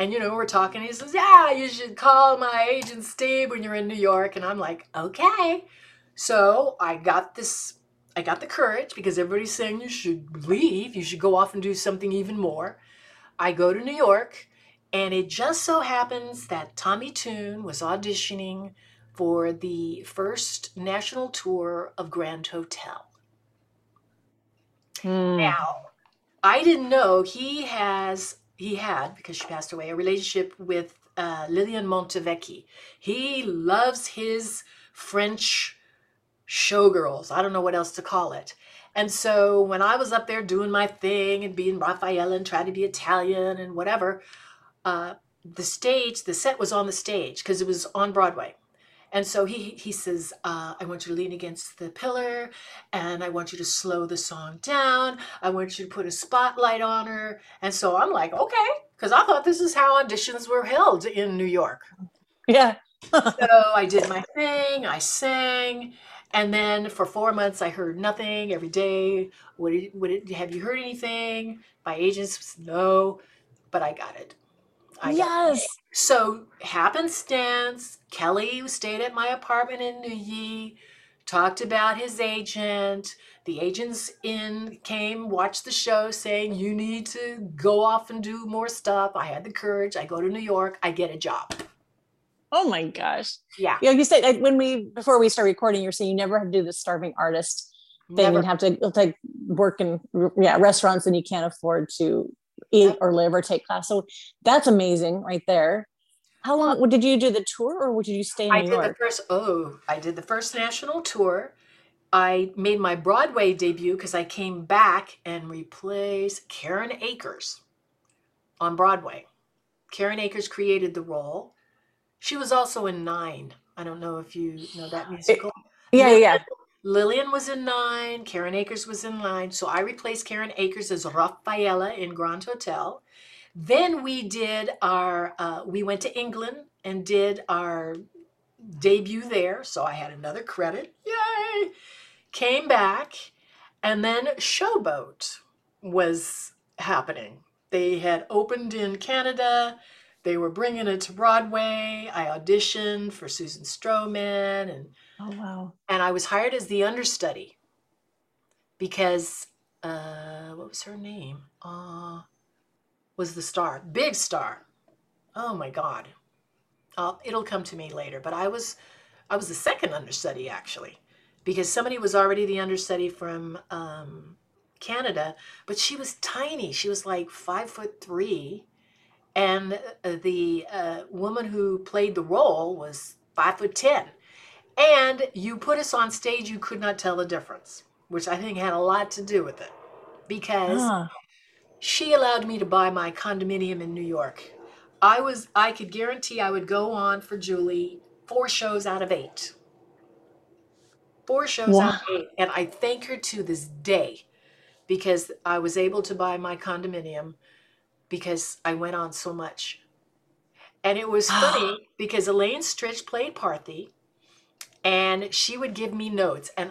And, you know, we're talking. He says, Yeah, you should call my agent Steve when you're in New York. And I'm like, Okay. So I got this, I got the courage because everybody's saying you should leave. You should go off and do something even more. I go to New York. And it just so happens that Tommy Tune was auditioning for the first national tour of Grand Hotel. Hmm. Now, I didn't know he has he had because she passed away a relationship with uh, Liliane Montevecchi. He loves his French showgirls. I don't know what else to call it. And so when I was up there doing my thing and being Raffaela and trying to be Italian and whatever, uh, the stage, the set was on the stage because it was on Broadway. And so he he says, uh, I want you to lean against the pillar and I want you to slow the song down. I want you to put a spotlight on her. And so I'm like, okay, because I thought this is how auditions were held in New York. Yeah. So I did my thing, I sang, and then for four months I heard nothing every day. What did, what did, have you heard anything? My agents no, but I got it. I got it. So happenstance, Kelly stayed at my apartment in New Neuilly, talked about his agent. The agents in came, watched the show, saying you need to go off and do more stuff. I had the courage. I go to New York. I get a job. Oh my gosh. Yeah, Yeah, you said like, when we before we start recording, you're saying you never have to do the starving artist thing never. and have to like work in yeah restaurants and you can't afford to eat or live or take class. So that's amazing right there. How long did you do the tour or did you stay in I New did the first. Oh, I did the first national tour. I made my Broadway debut because I came back and replaced Karen Akers on Broadway. Karen Akers created the role. She was also in Nine. I don't know if you know that musical. yeah, yeah, yeah. Liliane was in Nine. Karen Akers was in Nine. So I replaced Karen Akers as Raffaela in Grand Hotel. Then we did our, uh, we went to England and did our debut there. So I had another credit. Yay! Came back, and then Showboat was happening. They had opened in Canada. They were bringing it to Broadway. I auditioned for Susan Stroman, and Oh wow. and I was hired as the understudy because uh, what was her name? Uh, was the star, big star. Oh my God, uh, it'll come to me later. But I was, I was the second understudy actually, because somebody was already the understudy from um, Canada, but she was tiny. She was like five foot three, and uh, the uh, woman who played the role was five foot ten. And you put us on stage, you could not tell the difference, which I think had a lot to do with it because she allowed me to buy my condominium in New York. I was I could guarantee I would go on for Julie four shows out of eight. Four shows out of eight. And I thank her to this day because I was able to buy my condominium because I went on so much. And it was [GASPS] funny because Elaine Stritch played Parthy and she would give me notes. And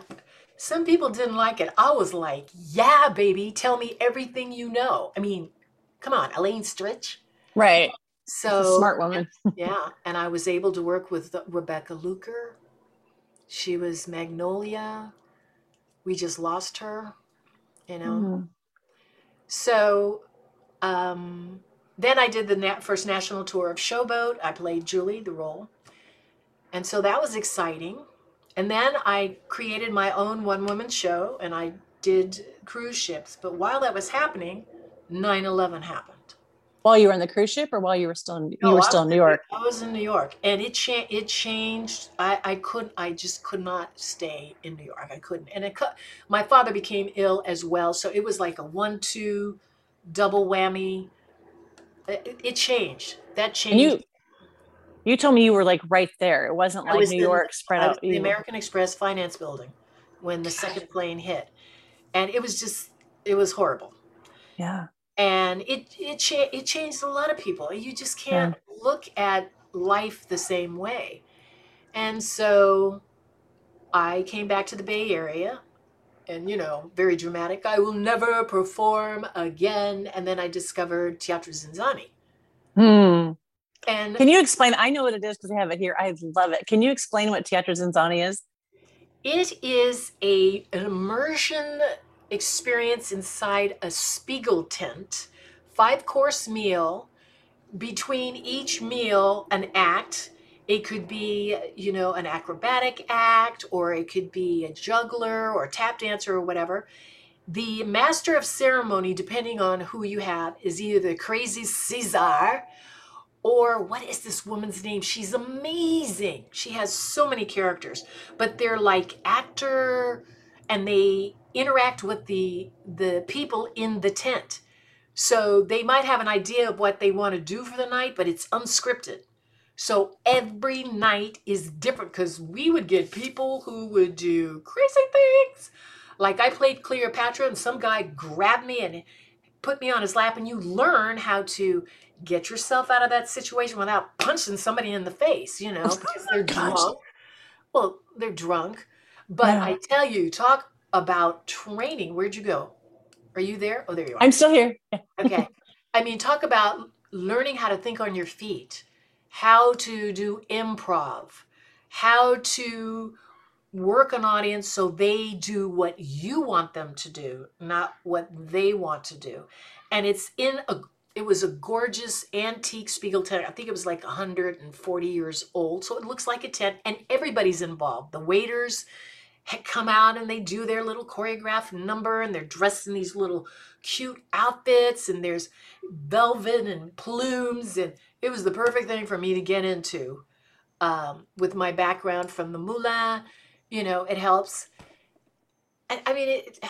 some people didn't like it. I was like, yeah, baby, tell me everything you know. I mean, come on, Elaine Stritch. right. So smart woman. yeah, and I was able to work with Rebecca Luker. She was Magnolia. We just lost her, you know. Mhm. So um, then I did the na- first national tour of Showboat. I played Julie, the role. And so that was exciting. And then I created my own one woman show and I did cruise ships. But while that was happening, 9 11 happened. While you were on the cruise ship or while you were still in you No, were still was in New York? I was in New York, and it cha- it changed. I I couldn't. I just could not stay in New York. I couldn't. And it. My father became ill as well, so it was like a one-two, double whammy. It, it- it changed. That changed. And you you told me you were like right there. It wasn't I like was New in- York spread out. the American Express Finance Building when the second plane hit, and it was just it was horrible. Yeah. And it it cha- it changed a lot of people. You just can't look at life the same way. And so I came back to the Bay Area and you know, very dramatic. I will never perform again. And then I discovered Teatro ZinZanni. Hmm. And Can you explain? I know what it is because I have it here. I love it. Can you explain what Teatro ZinZanni is? it is a an immersion experience inside a Spiegeltent, five course meal. Between each meal, an act. It could be, you know, an acrobatic act, or it could be a juggler or a tap dancer or whatever. The master of ceremony, depending on who you have, is either the crazy Caesar or what is this woman's name? She's amazing. She has so many characters, but they're like actor and they interact with the the people in the tent. So they might have an idea of what they want to do for the night, but it's unscripted. So every night is different because we would get people who would do crazy things. Like I played Cleopatra and some guy grabbed me and put me on his lap, and you learn how to get yourself out of that situation without punching somebody in the face, you know, [LAUGHS] because they're drunk. Well, they're drunk. But Yeah. I tell you, talk about training. Where'd you go? Are you there? Oh, there you are. I'm still here. Okay. [LAUGHS] I mean, talk about learning how to think on your feet, how to do improv, how to work an audience so they do what you want them to do, not what they want to do. And it's in a it was a gorgeous antique Spiegeltent. I think it was like 140 years old. So it looks like a tent and everybody's involved. The waiters come out and they do their little choreographed number and they're dressed in these little cute outfits and there's velvet and plumes and it was the perfect thing for me to get into um, with my background from the moulin you know it helps and i mean it i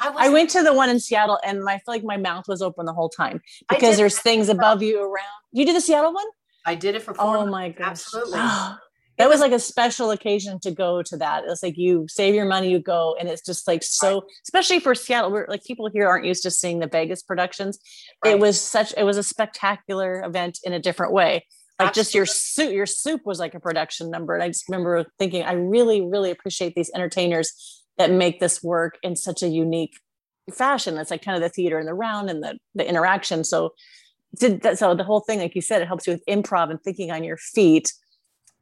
I went to the one in Seattle and I feel like my mouth was open the whole time because there's things above you around. You did the Seattle one? i did it for four Oh my gosh. absolutely [GASPS] that was like a special occasion to go to that. It's like you save your money, you go, and it's just like so, especially for Seattle. We're like people here aren't used to seeing the Vegas productions. It was such it was a spectacular event in a different way. Like just your soup, your soup was like a production number. And I just remember thinking, I really, really appreciate these entertainers that make this work in such a unique fashion. It's like kind of the theater and the round and the the interaction. So did that so the whole thing, like you said, it helps you with improv and thinking on your feet.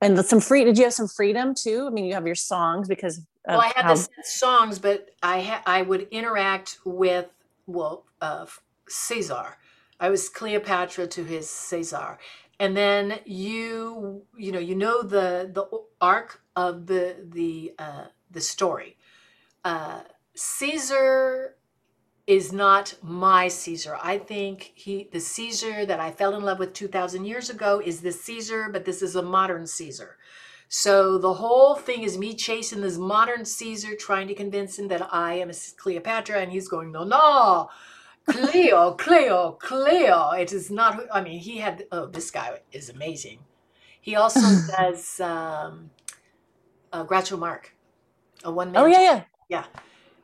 And some free did you have some freedom too? I mean, you have your songs because well i had how- the songs but i ha- i would interact with well uh caesar i was cleopatra to his caesar and then you you know you know the the arc of the the uh the story. Uh caesar is not my caesar. I think he the caesar that i fell in love with 2000 years ago is this caesar but this is a modern caesar. So the whole thing is me chasing this modern Caesar, trying to convince him that I am a Cleopatra, and he's going, no, no, Cleo, Cleo, Cleo. It is not. I mean, he had. Oh, this guy is amazing. He also [LAUGHS] does um, uh, Groucho Marx, a one man. Oh yeah, yeah.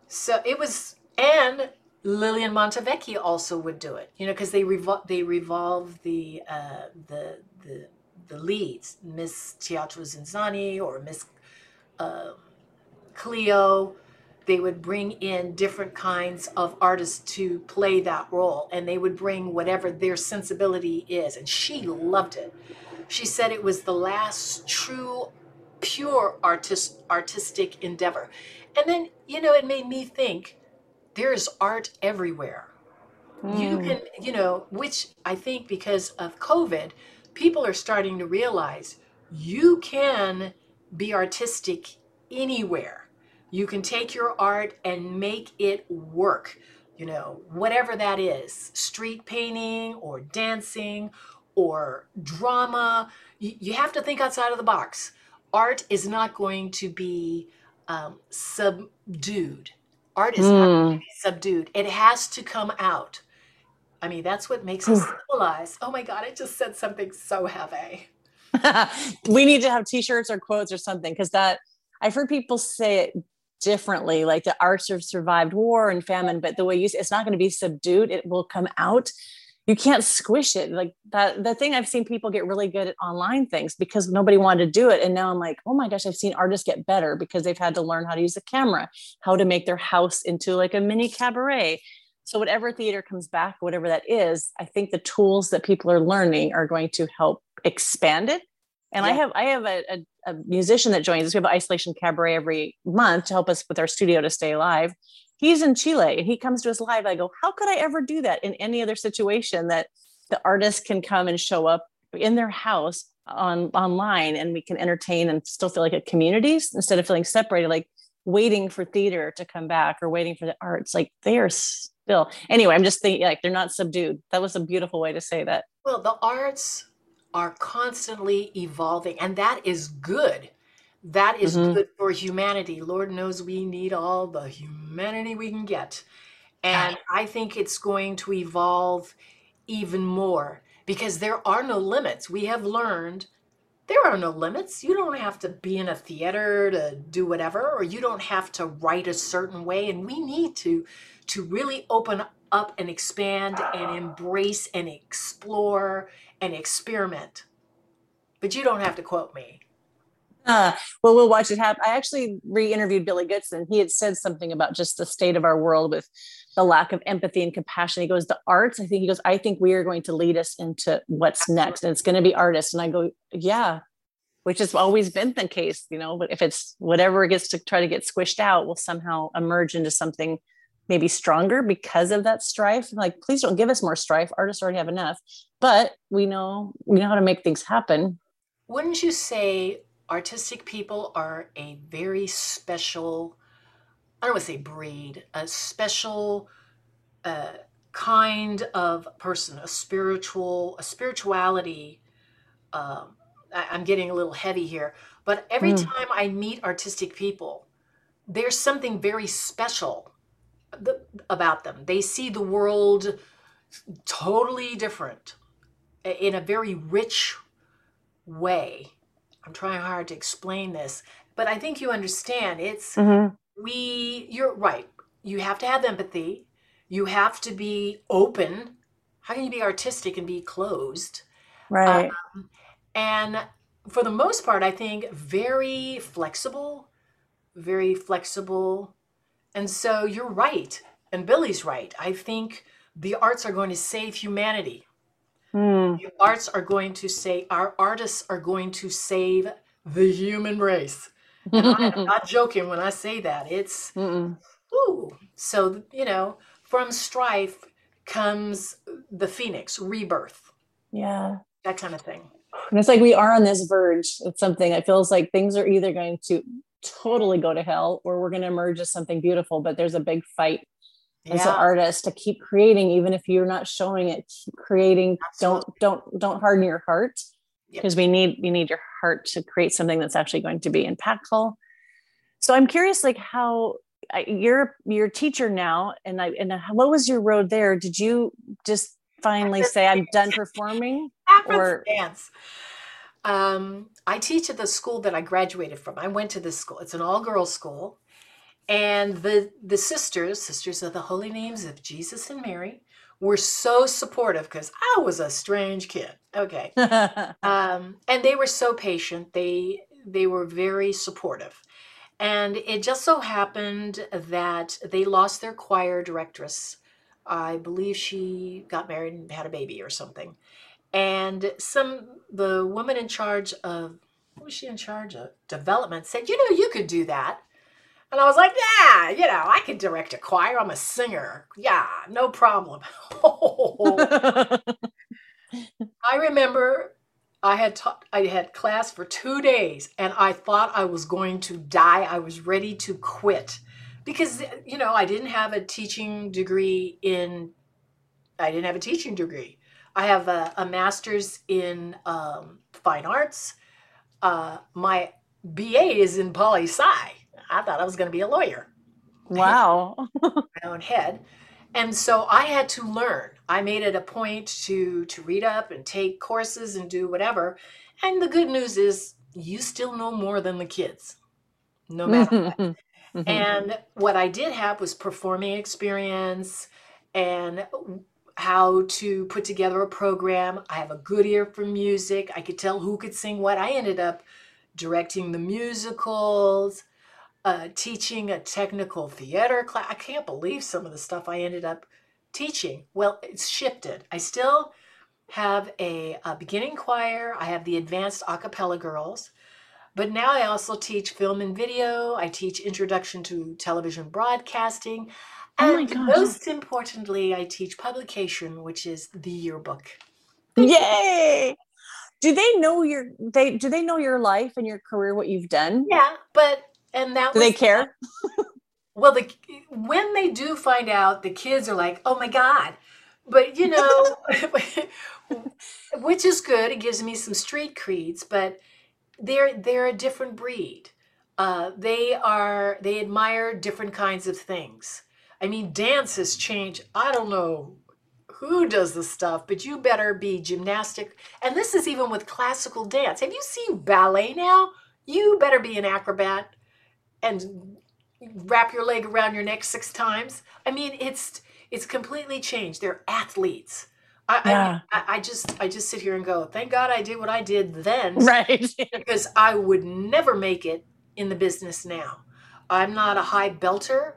So it was, and Liliane Montevecchi also would do it. You know, because they revol- they revolve the uh, the the the leads, Miss Teatro ZinZanni or Miss um, Cleo. They would bring in different kinds of artists to play that role, and they would bring whatever their sensibility is. And she loved it. She said it was the last true, pure artist artistic endeavor. And then, you know, it made me think there's art everywhere. You Mm. can, you know, which I think because of COVID, people are starting to realize you can be artistic anywhere. You can take your art and make it work, you know, whatever that is street painting or dancing or drama. You, you have to think outside of the box. Art is not going to be um, subdued. Art is not going to Mm. be subdued. It has to come out. I mean, that's what makes us civilized. Oh my God, I just said something so heavy. [LAUGHS] we need to have t-shirts or quotes or something because that I've heard people say it differently. Like the arts have survived war and famine, but the way you it's not going to be subdued. It will come out. You can't squish it. Like that the thing I've seen people get really good at online things because nobody wanted to do it. And now I'm like, oh my gosh, I've seen artists get better because they've had to learn how to use a camera, how to make their house into like a mini cabaret. So whatever theater comes back, whatever that is, I think the tools that people are learning are going to help expand it and yeah. I have I have a, a, a, musician that joins us. We have isolation cabaret every month to help us with our studio to stay alive. He's in Chile and he comes to us live. I go, how could I ever do that in any other situation that the artist can come and show up in their house on online and we can entertain and still feel like a community instead of feeling separated, like waiting for theater to come back or waiting for the arts. Like they are still anyway, I'm just thinking like they're not subdued. That was a beautiful way to say that. Well, the arts are constantly evolving, and that is good. That is mm-hmm. good for humanity. Lord knows we need all the humanity we can get. And [SIGHS] I think it's going to evolve even more because there are no limits. We have learned there are no limits. You don't have to be in a theater to do whatever, or you don't have to write a certain way. And we need to to really open up and expand and embrace and explore and experiment. But you don't have to quote me. Uh, well, we'll watch it happen. I actually re-interviewed Billy Goodson. He had said something about just the state of our world with the lack of empathy and compassion. He goes, "The arts." I think he goes, "I think we are going to lead us into what's next, and it's going to be artists." And I go, "Yeah," which has always been the case, you know. But if it's whatever gets to try to get squished out, will somehow emerge into something maybe stronger because of that strife. Like please don't give us more strife. Artists already have enough. But we know we know how to make things happen. Wouldn't you say artistic people are a very special i don't want to say breed a special uh, kind of person a spiritual a spirituality um, I, i'm getting a little heavy here but every mm. time i meet artistic people there's something very special the, about them. They see the world totally different in a very rich way. I'm trying hard to explain this, but I think you understand. It's mm-hmm. we, you're right. You have to have empathy. You have to be open. How can you be artistic and be closed? Right. Um, and for the most part, I think very flexible, very flexible, and so you're right. And Billy's right. I think the arts are going to save humanity. Mm. The arts are going to say, our artists are going to save the human race. [LAUGHS] And I'm not joking when I say that. It's, Mm-mm. ooh. So, you know, from strife comes the phoenix, rebirth. Yeah. That kind of thing. And it's like we are on this verge. It's something it feels like things are either going to totally go to hell or we're going to emerge as something beautiful but there's a big fight yeah. as an artist to keep creating even if you're not showing it keep creating Absolutely. don't don't don't harden your heart because yep. we need we need your heart to create something that's actually going to be impactful so i'm curious like how you're you're a teacher now and i and what was your road there did you just finally say i'm done performing or dance um, I teach at the school that I graduated from. I went to this school. It's an all-girls school. And the the sisters, sisters of the holy names of Jesus and Mary, were so supportive because I was a strange kid. Okay. [LAUGHS] um, and they were so patient. They they were very supportive. And it just so happened that they lost their choir directress. I believe she got married and had a baby or something and some the woman in charge of what was she in charge of? Development said you know you could do that. And i was like yeah you know i could direct a choir. I'm a singer. Yeah no problem. [LAUGHS] I remember i had taught i had class for two days and i thought i was going to die. I was ready to quit because you know i didn't have a teaching degree in i didn't have a teaching degree I have a, a master's in um, fine arts. Uh, my BA is in poli sci. I thought I was going to be a lawyer. Wow. [LAUGHS] my own head. And so I had to learn. I made it a point to to read up and take courses and do whatever. And the good news is you still know more than the kids. No matter [LAUGHS] what. Mm-hmm. And what I did have was performing experience and how to put together a program. I have a good ear for music. I could tell who could sing what. I ended up directing the musicals, uh, teaching a technical theater class. I can't believe some of the stuff I ended up teaching. Well, it's shifted. I still have a, a beginning choir. I have the advanced a cappella girls. But now I also teach film and video. I teach introduction to television broadcasting. Oh and most importantly, I teach publication, which is the yearbook. Yay! Do they know your they do they know your life and your career, what you've done? Yeah, but and that do they care? [LAUGHS] well, the when they do find out, the kids are like, "Oh my god!" But you know, [LAUGHS] which is good. It gives me some street creeds, but they're they're a different breed. Uh, they are they admire different kinds of things. I mean, dance has changed. I don't know who does the stuff, but you better be gymnastic. And this is even with classical dance. Have you seen ballet now? You better be an acrobat and wrap your leg around your neck six times. I mean, it's it's completely changed. They're athletes. I, yeah. I, I just I just sit here and go, thank God I did what I did then. [LAUGHS] Right. because I would never make it in the business now. I'm not a high belter,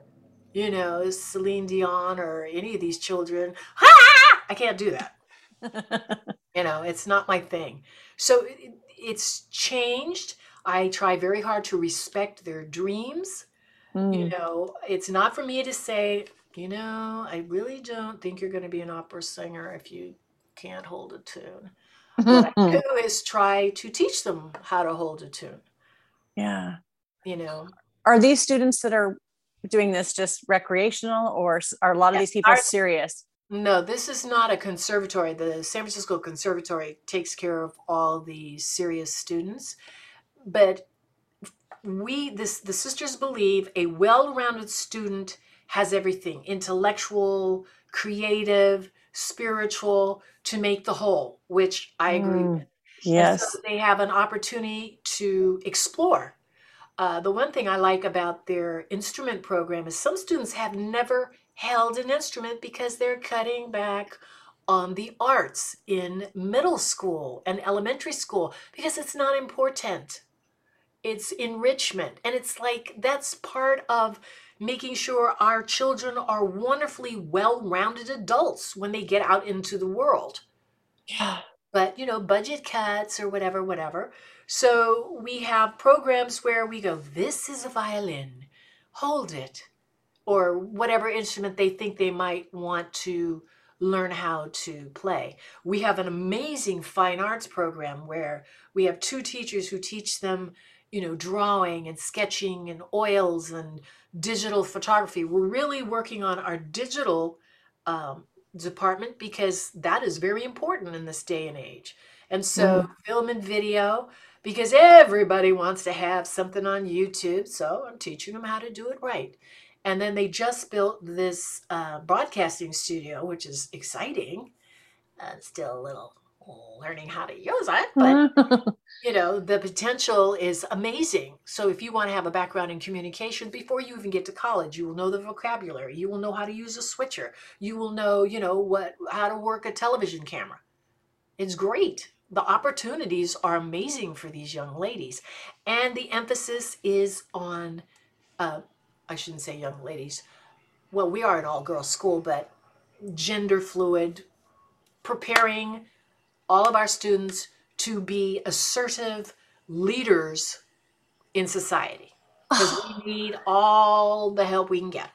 you know, Celine Dion or any of these children. Ha! I can't do that. [LAUGHS] you know, it's not my thing. So it, it's changed. I try very hard to respect their dreams. Mm. You know, it's not for me to say, you know, I really don't think you're going to be an opera singer if you can't hold a tune. what I [LAUGHS] do is try to teach them how to hold a tune. Yeah. You know, are these students that are doing this just recreational or are a lot of these people Our, serious? No, this is not a conservatory. The San Francisco Conservatory takes care of all the serious students. But we this the sisters believe a well-rounded student has everything intellectual, creative, spiritual to make the whole, which I agree mm, with. Yes. So they have an opportunity to explore. Uh, the one thing I like about their instrument program is some students have never held an instrument because they're cutting back on the arts in middle school and elementary school because it's not important. It's enrichment. And it's like that's part of making sure our children are wonderfully well rounded adults when they get out into the world. Yeah. But, you know, budget cuts or whatever, whatever. So we have programs where we go, this is a violin, hold it, or whatever instrument they think they might want to learn how to play. We have an amazing fine arts program where we have two teachers who teach them, you know, drawing and sketching and oils and digital photography. We're really working on our digital um, department because that is very important in this day and age. And so, mm. film and video, because everybody wants to have something on YouTube. So, I'm teaching them how to do it right. And then they just built this uh, broadcasting studio, which is exciting. Uh, still a little learning how to use it, but [LAUGHS] you know, the potential is amazing. So if you want to have a background in communication before you even get to college, you will know the vocabulary, you will know how to use a switcher, you will know, you know, what how to work a television camera. It's great. The opportunities are amazing for these young ladies. And the emphasis is on uh, I shouldn't say young ladies. Well, we are an all girls school, but gender fluid, preparing all of our students to be assertive leaders in society [LAUGHS] because we need all the help we can get.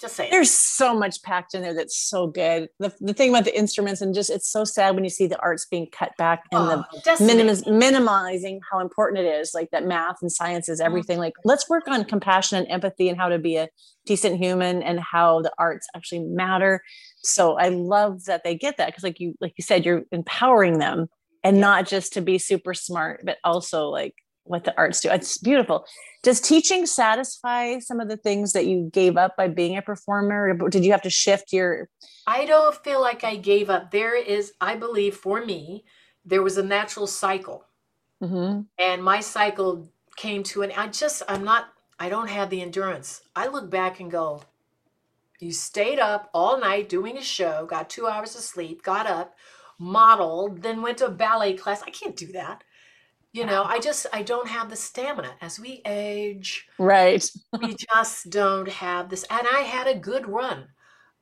Just say There's so much packed in there that's so good. The, the thing about the instruments and just it's so sad when you see the arts being cut back and oh, the minim- minimizing how important it is, like that math and science is everything. Mm-hmm. Like let's work on compassion and empathy and how to be a decent human and how the arts actually matter. So I love that they get that because like you like you said, you're empowering them and not just to be super smart, but also like what the arts do. It's beautiful. Does teaching satisfy some of the things that you gave up by being a performer? Did you have to shift your? I don't feel like I gave up. There is, I believe, for me, there was a natural cycle, mm-hmm. and my cycle came to an. I just, I'm not. I don't have the endurance. I look back and go, you stayed up all night doing a show, got two hours of sleep, got up, modeled, then went to a ballet class. I can't do that. You know, I just I don't have the stamina as we age. Right. we [LAUGHS] just don't have this. And I had a good run.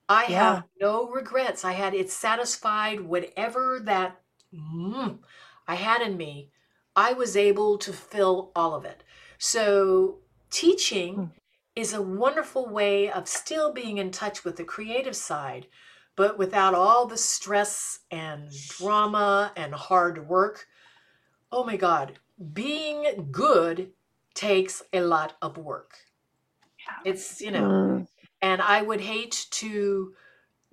I Yeah. have no regrets. I had it satisfied whatever that mm, I had in me. I was able to fill all of it. So teaching Mm. is a wonderful way of still being in touch with the creative side, but without all the stress and drama and hard work. Oh my God, being good takes a lot of work. It's, you know, Mm. and I would hate to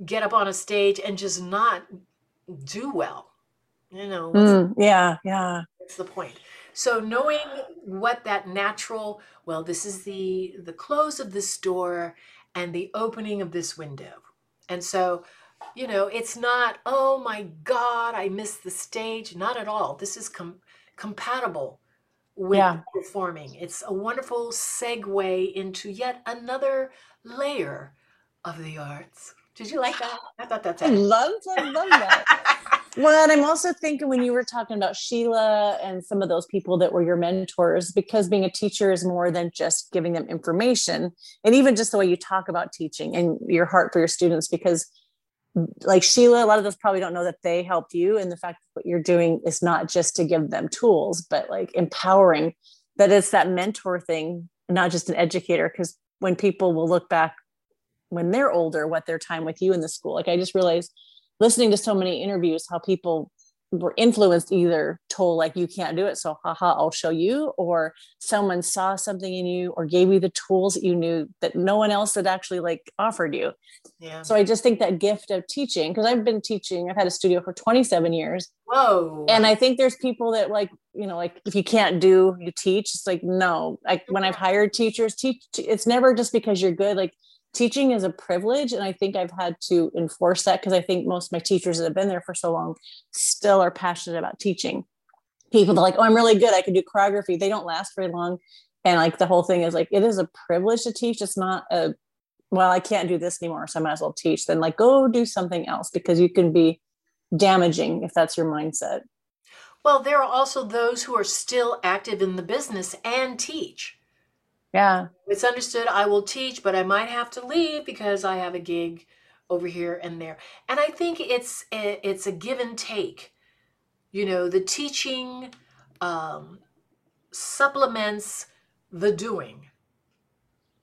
get up on a stage and just not do well. You know, Mm. Yeah. Yeah. what's the point? So knowing what that natural, well, this is the the close of this door and the opening of this window. And so, you know, it's not, oh my God, I missed the stage. Not at all. This is com- compatible with Yeah. performing. It's a wonderful segue into yet another layer of the arts. Did you like that? I thought that's I it. love, love that. Well, and I'm also thinking when you were talking about Sheila and some of those people that were your mentors, because being a teacher is more than just giving them information, and even just the way you talk about teaching and your heart for your students. Because, like Sheila, a lot of those probably don't know that they helped you, and the fact that what you're doing is not just to give them tools, but like empowering. That it's that mentor thing, not just an educator. Because when people will look back when they're older, what their time with you in the school, like I just realized listening to so many interviews how people were influenced either told like you can't do it so haha i'll show you or someone saw something in you or gave you the tools that you knew that no one else had actually like offered you Yeah. so i just think that gift of teaching because i've been teaching i've had a studio for 27 years Whoa. and i think there's people that like you know like if you can't do you teach it's like no like when i've hired teachers teach it's never just because you're good like teaching is a privilege and i think i've had to enforce that because i think most of my teachers that have been there for so long still are passionate about teaching people. That are like oh i'm really good. I can do choreography. They don't last very long and like the whole thing is like it is a privilege to teach. It's not a well i can't do this anymore so i might as well teach. Then like go do something else because you can be damaging if that's your mindset. Well, there are also those who are still active in the business and teach. Yeah It's understood I will teach, but I might have to leave because I have a gig over here and there. And I think it's a, it's a give and take. You know, the teaching um, supplements the doing.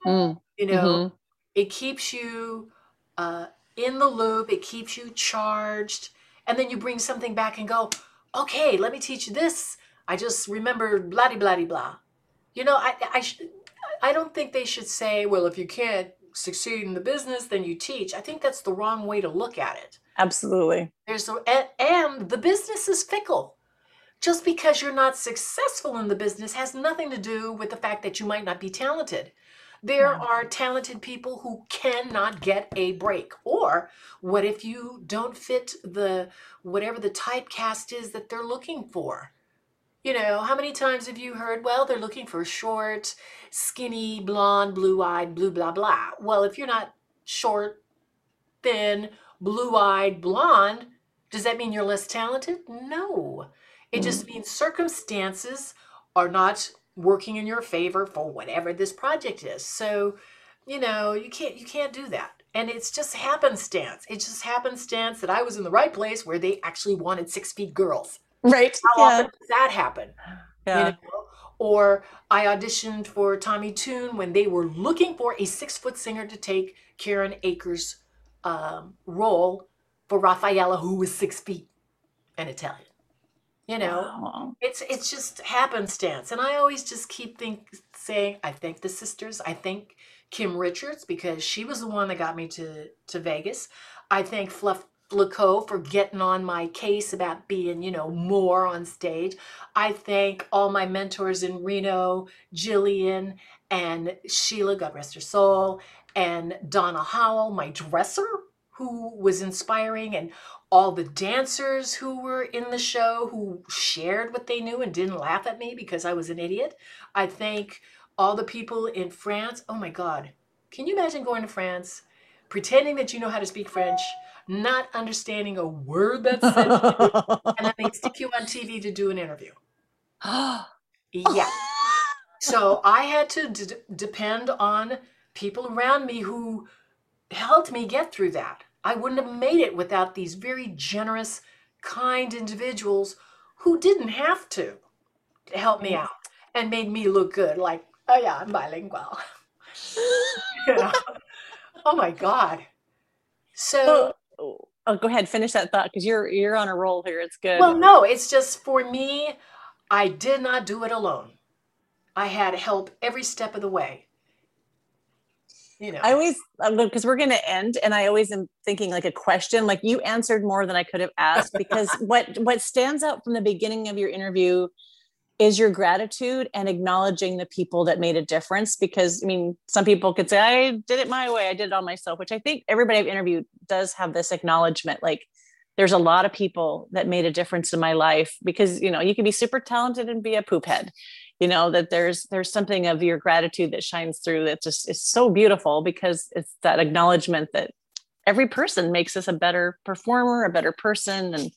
Mm, You know, mhm. it keeps you uh, in the loop, it keeps you charged, and then you bring something back and go, okay, let me teach you this. I just remembered blah blah blah blah. You know, I I sh- I don't think they should say, well, if you can't succeed in the business, then you teach. I think that's the wrong way to look at it. absolutely There's a, and, the business is fickle. Just because you're not successful in the business has nothing to do with the fact that you might not be talented. There Yeah. are talented people who cannot get a break. Or what if you don't fit the whatever the typecast is that they're looking for? You know, how many times have you heard, well, they're looking for short, skinny, blonde, blue eyed, blue, blah, blah. Well, if you're not short, thin, blue eyed, blonde, does that mean you're less talented? No. It mm-hmm. just means circumstances are not working in your favor for whatever this project is. So, you know, you can't you can't do that. And it's just happenstance. It's just happenstance that I was in the right place where they actually wanted six feet girls. Right How yeah, often does that happen? yeah. You know? Or I auditioned for Tommy Tune when they were looking for a six foot singer to take Karen Akers' um, role for Raffaela, who was six feet and Italian. You know, Wow. it's it's just happenstance, and I always just keep think saying I thank the sisters. I thank Kim Richards because she was the one that got me to to Vegas. I thank Fluff LeCoque for getting on my case about being you know more on stage. I thank all my mentors in Reno, Jillian and Sheila, God rest her soul, and Donna Howell, my dresser, who was inspiring, and all the dancers who were in the show who shared what they knew and didn't laugh at me because I was an idiot. I thank all the people in France. Oh my God. Can you imagine going to France, pretending that you know how to speak French, not understanding a word that's said, and then they [LAUGHS] stick you on TV to do an interview? [GASPS] yeah. So I had to d- depend on people around me who helped me get through that. I wouldn't have made it without these very generous, kind individuals who didn't have to, help me mm. out and made me look good. Like, oh yeah, I'm bilingual. [LAUGHS] you know? [LAUGHS] Oh my God. So oh, go ahead, finish that thought because you're you're on a roll here. It's good. Well, no, it's just for me, I did not do it alone. I had help every step of the way. You know. I always because we're going to end, and I always am thinking like a question. Like you answered more than I could have asked because [LAUGHS] what what stands out from the beginning of your interview is your gratitude and acknowledging the people that made a difference? Because i mean some people could say i did it my way i did it all myself which i think everybody i've interviewed does have this acknowledgement like there's a lot of people that made a difference in my life because you know you can be super talented and be a poop head you know that there's there's something of your gratitude that shines through that just is so beautiful because it's that acknowledgement that every person makes us a better performer a better person and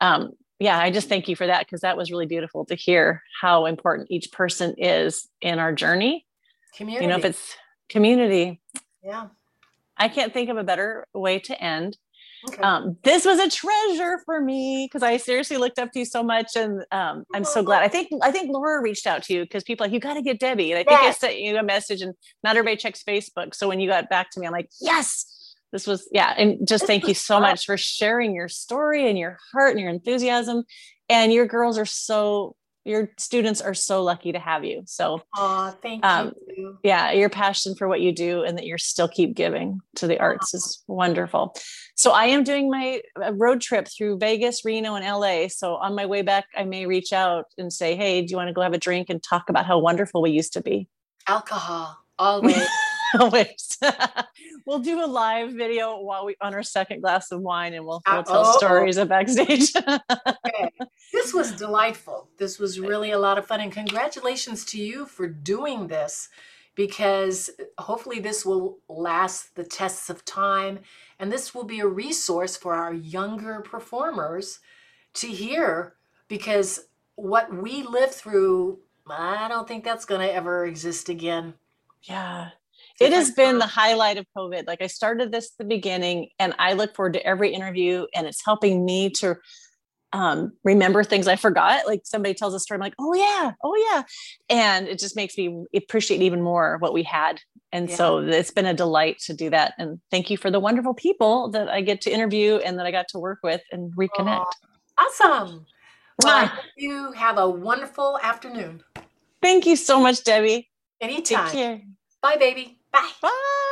um, yeah, I just thank you for that because that was really beautiful to hear how important each person is in our journey. Community. You know, if it's community. Yeah. I can't think of a better way to end. Okay. Um, this was a treasure for me because I seriously looked up to you so much, and um, I'm so glad. I [LAUGHS] think I think Laura reached out to you because people like you got to get Debbie, and I think yes. I sent you a message, and not everybody checks Facebook. So when you got back to me, I'm like, yes, this was yeah and just thank you so much for sharing your story and your heart and your enthusiasm. And your girls are so your students are so lucky to have you. So oh thank um, you. yeah your passion for what you do and that you're still keep giving to the arts is wonderful. So i am doing my road trip through vegas reno and la so on my way back i may reach out and say hey do you want to go have a drink and talk about how wonderful we used to be? Alcohol always [LAUGHS] [LAUGHS] always. [LAUGHS] we'll do a live video while we on our second glass of wine and we'll, we'll tell oh. stories of backstage. [LAUGHS] okay. This was delightful. This was really a lot of fun. And congratulations to you for doing this because hopefully this will last the tests of time and this will be a resource for our younger performers to hear because what we lived through I don't think that's going to ever exist again. Yeah it has been the highlight of COVID. Like I started this at the beginning and I look forward to every interview and it's helping me to um, remember things I forgot. Like somebody tells a story, I'm like, oh yeah, oh yeah. And it just makes me appreciate even more what we had. And yeah. so it's been a delight to do that. And thank you for the wonderful people that I get to interview and that I got to work with and reconnect. Awesome. Well, you have a wonderful afternoon. Thank you so much, Debbie. Anytime. Bye, baby. 拜。